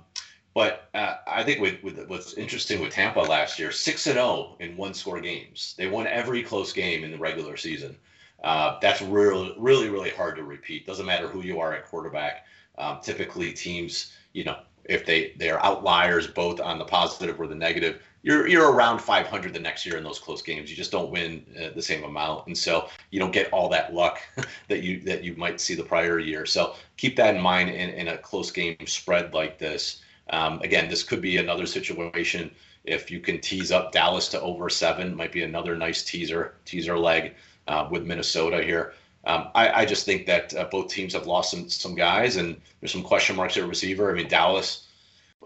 but uh, I think with, with what's interesting with Tampa last year, six and zero oh in one score games. They won every close game in the regular season. Uh, that's really, really, really hard to repeat. Doesn't matter who you are at quarterback. Um, typically, teams, you know, if they they are outliers both on the positive or the negative, you're you're around 500 the next year in those close games. You just don't win uh, the same amount, and so you don't get all that luck that you that you might see the prior year. So keep that in mind in, in a close game spread like this. Um, again, this could be another situation if you can tease up Dallas to over seven, might be another nice teaser teaser leg uh, with Minnesota here. Um, I, I, just think that uh, both teams have lost some some guys, and there's some question marks at receiver. I mean, Dallas,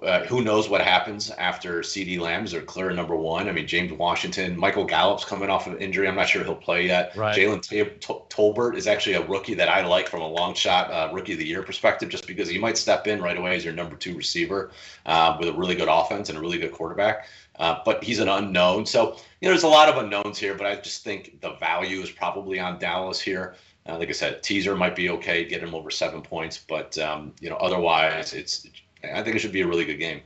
uh, who knows what happens after CeeDee Lamb's or clear number one. I mean, James Washington, Michael Gallup's coming off of injury. I'm not sure he'll play yet. Right. Jalen Tolbert is actually a rookie that I like from a long shot uh, rookie of the year perspective, just because he might step in right away as your number two receiver uh, with a really good offense and a really good quarterback. Uh, but he's an unknown. So, you know, there's a lot of unknowns here, but I just think the value is probably on Dallas here. Uh, like I said, teaser might be okay, get him over seven points, but um, you know, otherwise, it's. I think it should be a really good game.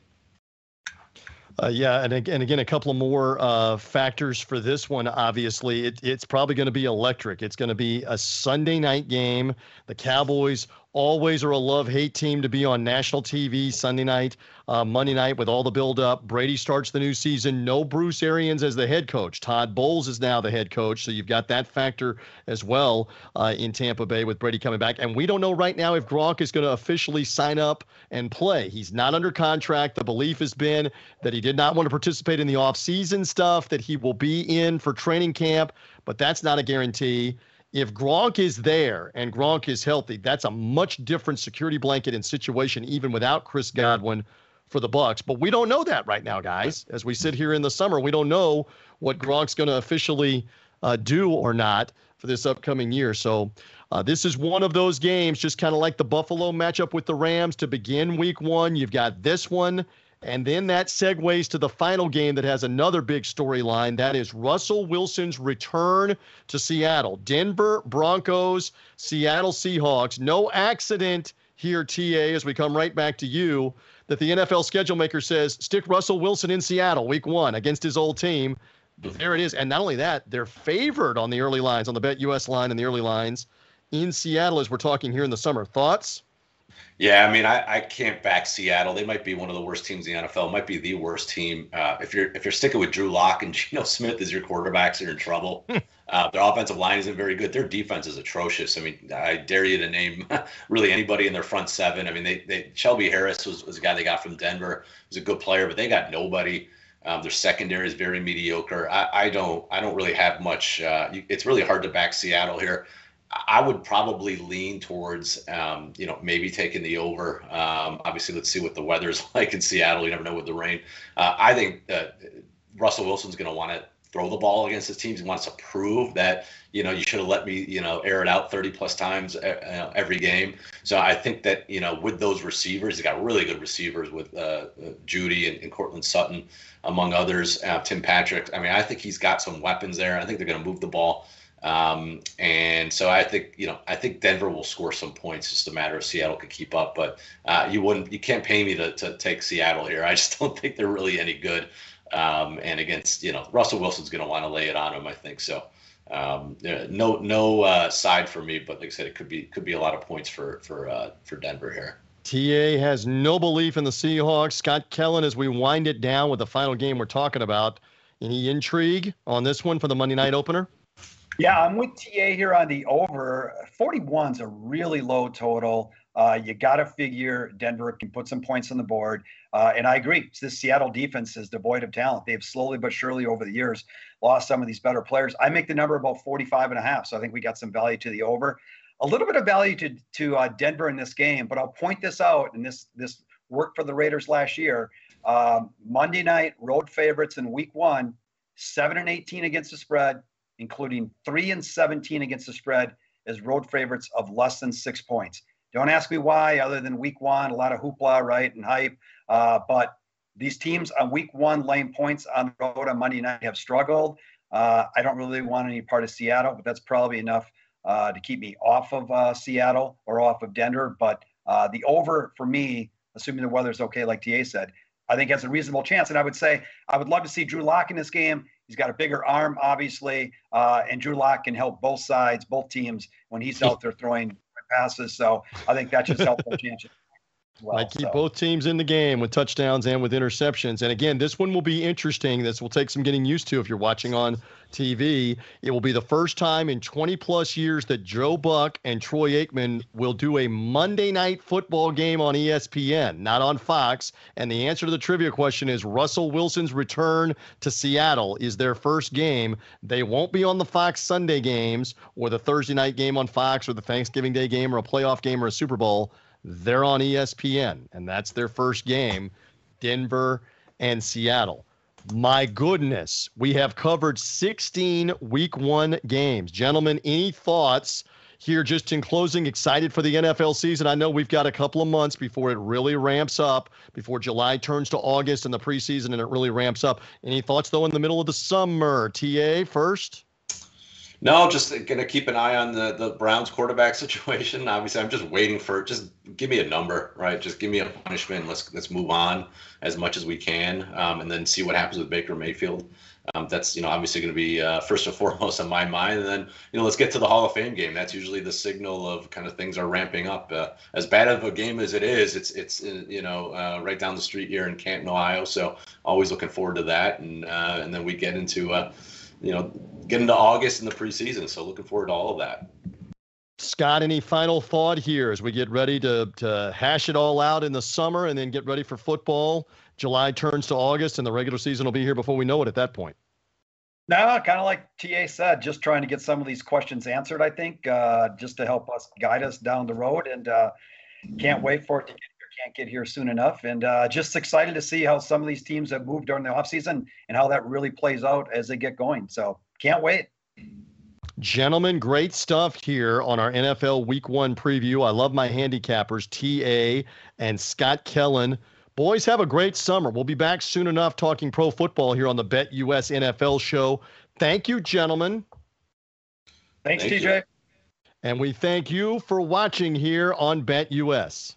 Uh, yeah, and again, again, a couple of more uh, factors for this one. Obviously, it, it's probably going to be electric. It's going to be a Sunday night game. The Cowboys always are a love hate team to be on national TV Sunday night, uh, Monday night with all the build up. Brady starts the new season. No Bruce Arians as the head coach. Todd Bowles is now the head coach. So you've got that factor as well uh, in Tampa Bay with Brady coming back. And we don't know right now if Gronk is going to officially sign up and play. He's not under contract. The belief has been that he did not want to participate in the offseason stuff, that he will be in for training camp, but that's not a guarantee if Gronk is there and Gronk is healthy, that's a much different security blanket and situation, even without Chris Godwin for the Bucs. But we don't know that right now, guys. As we sit here in the summer, we don't know what Gronk's going to officially uh, do or not for this upcoming year. So uh, this is one of those games, just kind of like the Buffalo matchup with the Rams to begin Week One. You've got this one and then that segues to the final game that has another big storyline. That is Russell Wilson's return to Seattle. Denver Broncos, Seattle Seahawks. No accident here, TA, as we come right back to you, that the NFL schedule maker says stick Russell Wilson in Seattle week one against his old team. There it is. And not only that, they're favored on the early lines, on the BetUS line and the early lines in Seattle as we're talking here in the summer. Thoughts? Yeah, I mean, I, I can't back Seattle. They might be one of the worst teams in the NFL. Might be the worst team. Uh, if you're if you're sticking with Drew Lock and Geno Smith as your quarterbacks, you're in trouble. Hmm. uh, their offensive line isn't very good. Their defense is atrocious. I mean, I dare you to name really anybody in their front seven. I mean, they they Shelby Harris was, was a guy they got from Denver. He was a good player, but they got nobody. Um, their secondary is very mediocre. I, I don't I don't really have much. Uh, it's really hard to back Seattle here. I would probably lean towards, um, you know, maybe taking the over. Um, obviously, let's see what the weather's like in Seattle. You never know with the rain. Uh, I think that Russell Wilson's going to want to throw the ball against his teams. He wants to prove that, you know, you should have let me, you know, air it out 30 plus times uh, every game. So I think that, you know, with those receivers, he got really good receivers with uh, uh, Jeudy and, and Courtland Sutton, among others, uh, Tim Patrick. I mean, I think he's got some weapons there. I think they're going to move the ball. Um, and so I think you know I think Denver will score some points. It's just a matter of Seattle could keep up. But uh, you wouldn't you can't pay me to, to take Seattle here. I just don't think they're really any good. Um, and against you know Russell Wilson's going to want to lay it on him. I think so. Um, no no uh, side for me, but like I said, it could be could be a lot of points for for uh, for Denver here. TA has no belief in the Seahawks. Scott Kellen, as we wind it down with the final game we're talking about, any intrigue on this one for the Monday night opener? Yeah, I'm with TA here on the over. 41's a really low total. uh, you got to figure Denver can put some points on the board. Uh, and I agree. This Seattle defense is devoid of talent. They've slowly but surely over the years lost some of these better players. I make the number about 45 and a half. So I think we got some value to the over. A little bit of value to, to uh, Denver in this game, but I'll point this out. And this, this worked for the Raiders last year. Um, Monday night, road favorites in week one, 7 and 18 against the spread, including 3 and 17 against the spread as road favorites of less than six points. Don't ask me why, other than week one, a lot of hoopla, right, and hype. Uh, but these teams on week one laying points on the road on Monday night have struggled. Uh, I don't really want any part of Seattle, but that's probably enough uh, to keep me off of uh, Seattle or off of Denver. But uh, the over for me, assuming the weather's okay, like TA said, I think has a reasonable chance. And I would say I would love to see Drew Lock in this game. He's got a bigger arm, obviously, uh, and Drew Lock can help both sides, both teams when he's out there throwing passes. So I think that just helps the championship. Well, I keep so. both teams in the game with touchdowns and with interceptions. And again, this one will be interesting. This will take some getting used to if you're watching on TV. It will be the first time in 20 plus years that Joe Buck and Troy Aikman will do a Monday night football game on ESPN, not on Fox. And the answer to the trivia question is Russell Wilson's return to Seattle is their first game. They won't be on the Fox Sunday games or the Thursday night game on Fox or the Thanksgiving Day game or a playoff game or a Super Bowl they're on ESPN, and that's their first game Denver and Seattle. My goodness, we have covered 16 week one games. Gentlemen, any thoughts here just in closing? Excited for the NFL season? I know we've got a couple of months before it really ramps up, before July turns to August and the preseason and it really ramps up. Any thoughts, though, in the middle of the summer? TA first? No, just gonna keep an eye on the the Browns quarterback situation. Obviously, I'm just waiting for just give me a number, right? Just give me a punishment. Let's let's move on as much as we can, um, and then see what happens with Baker Mayfield. Um, that's you know obviously going to be uh, first and foremost on my mind, and then you know let's get to the Hall of Fame game. That's usually the signal of kind of things are ramping up. Uh, as bad of a game as it is, it's it's uh, you know uh, right down the street here in Canton, Ohio. So always looking forward to that, and uh, and then we get into uh, you know, get into August in the preseason. So looking forward to all of that. Scott, any final thought here as we get ready to, to hash it all out in the summer and then get ready for football? July turns to August and the regular season will be here before we know it at that point. No, kind of like TA said, just trying to get some of these questions answered, I think, uh, just to help us guide us down the road. And uh, can't wait for it to get can't get here soon enough. And uh, just excited to see how some of these teams have moved during the offseason and how that really plays out as they get going. So can't wait. Gentlemen, great stuff here on our NFL Week One preview. I love my handicappers, TA and Scott Kellen. Boys, have a great summer. We'll be back soon enough talking pro football here on the BetUS NFL show. Thank you, gentlemen. Thanks, Thank TJ. You. And we thank you for watching here on BetUS.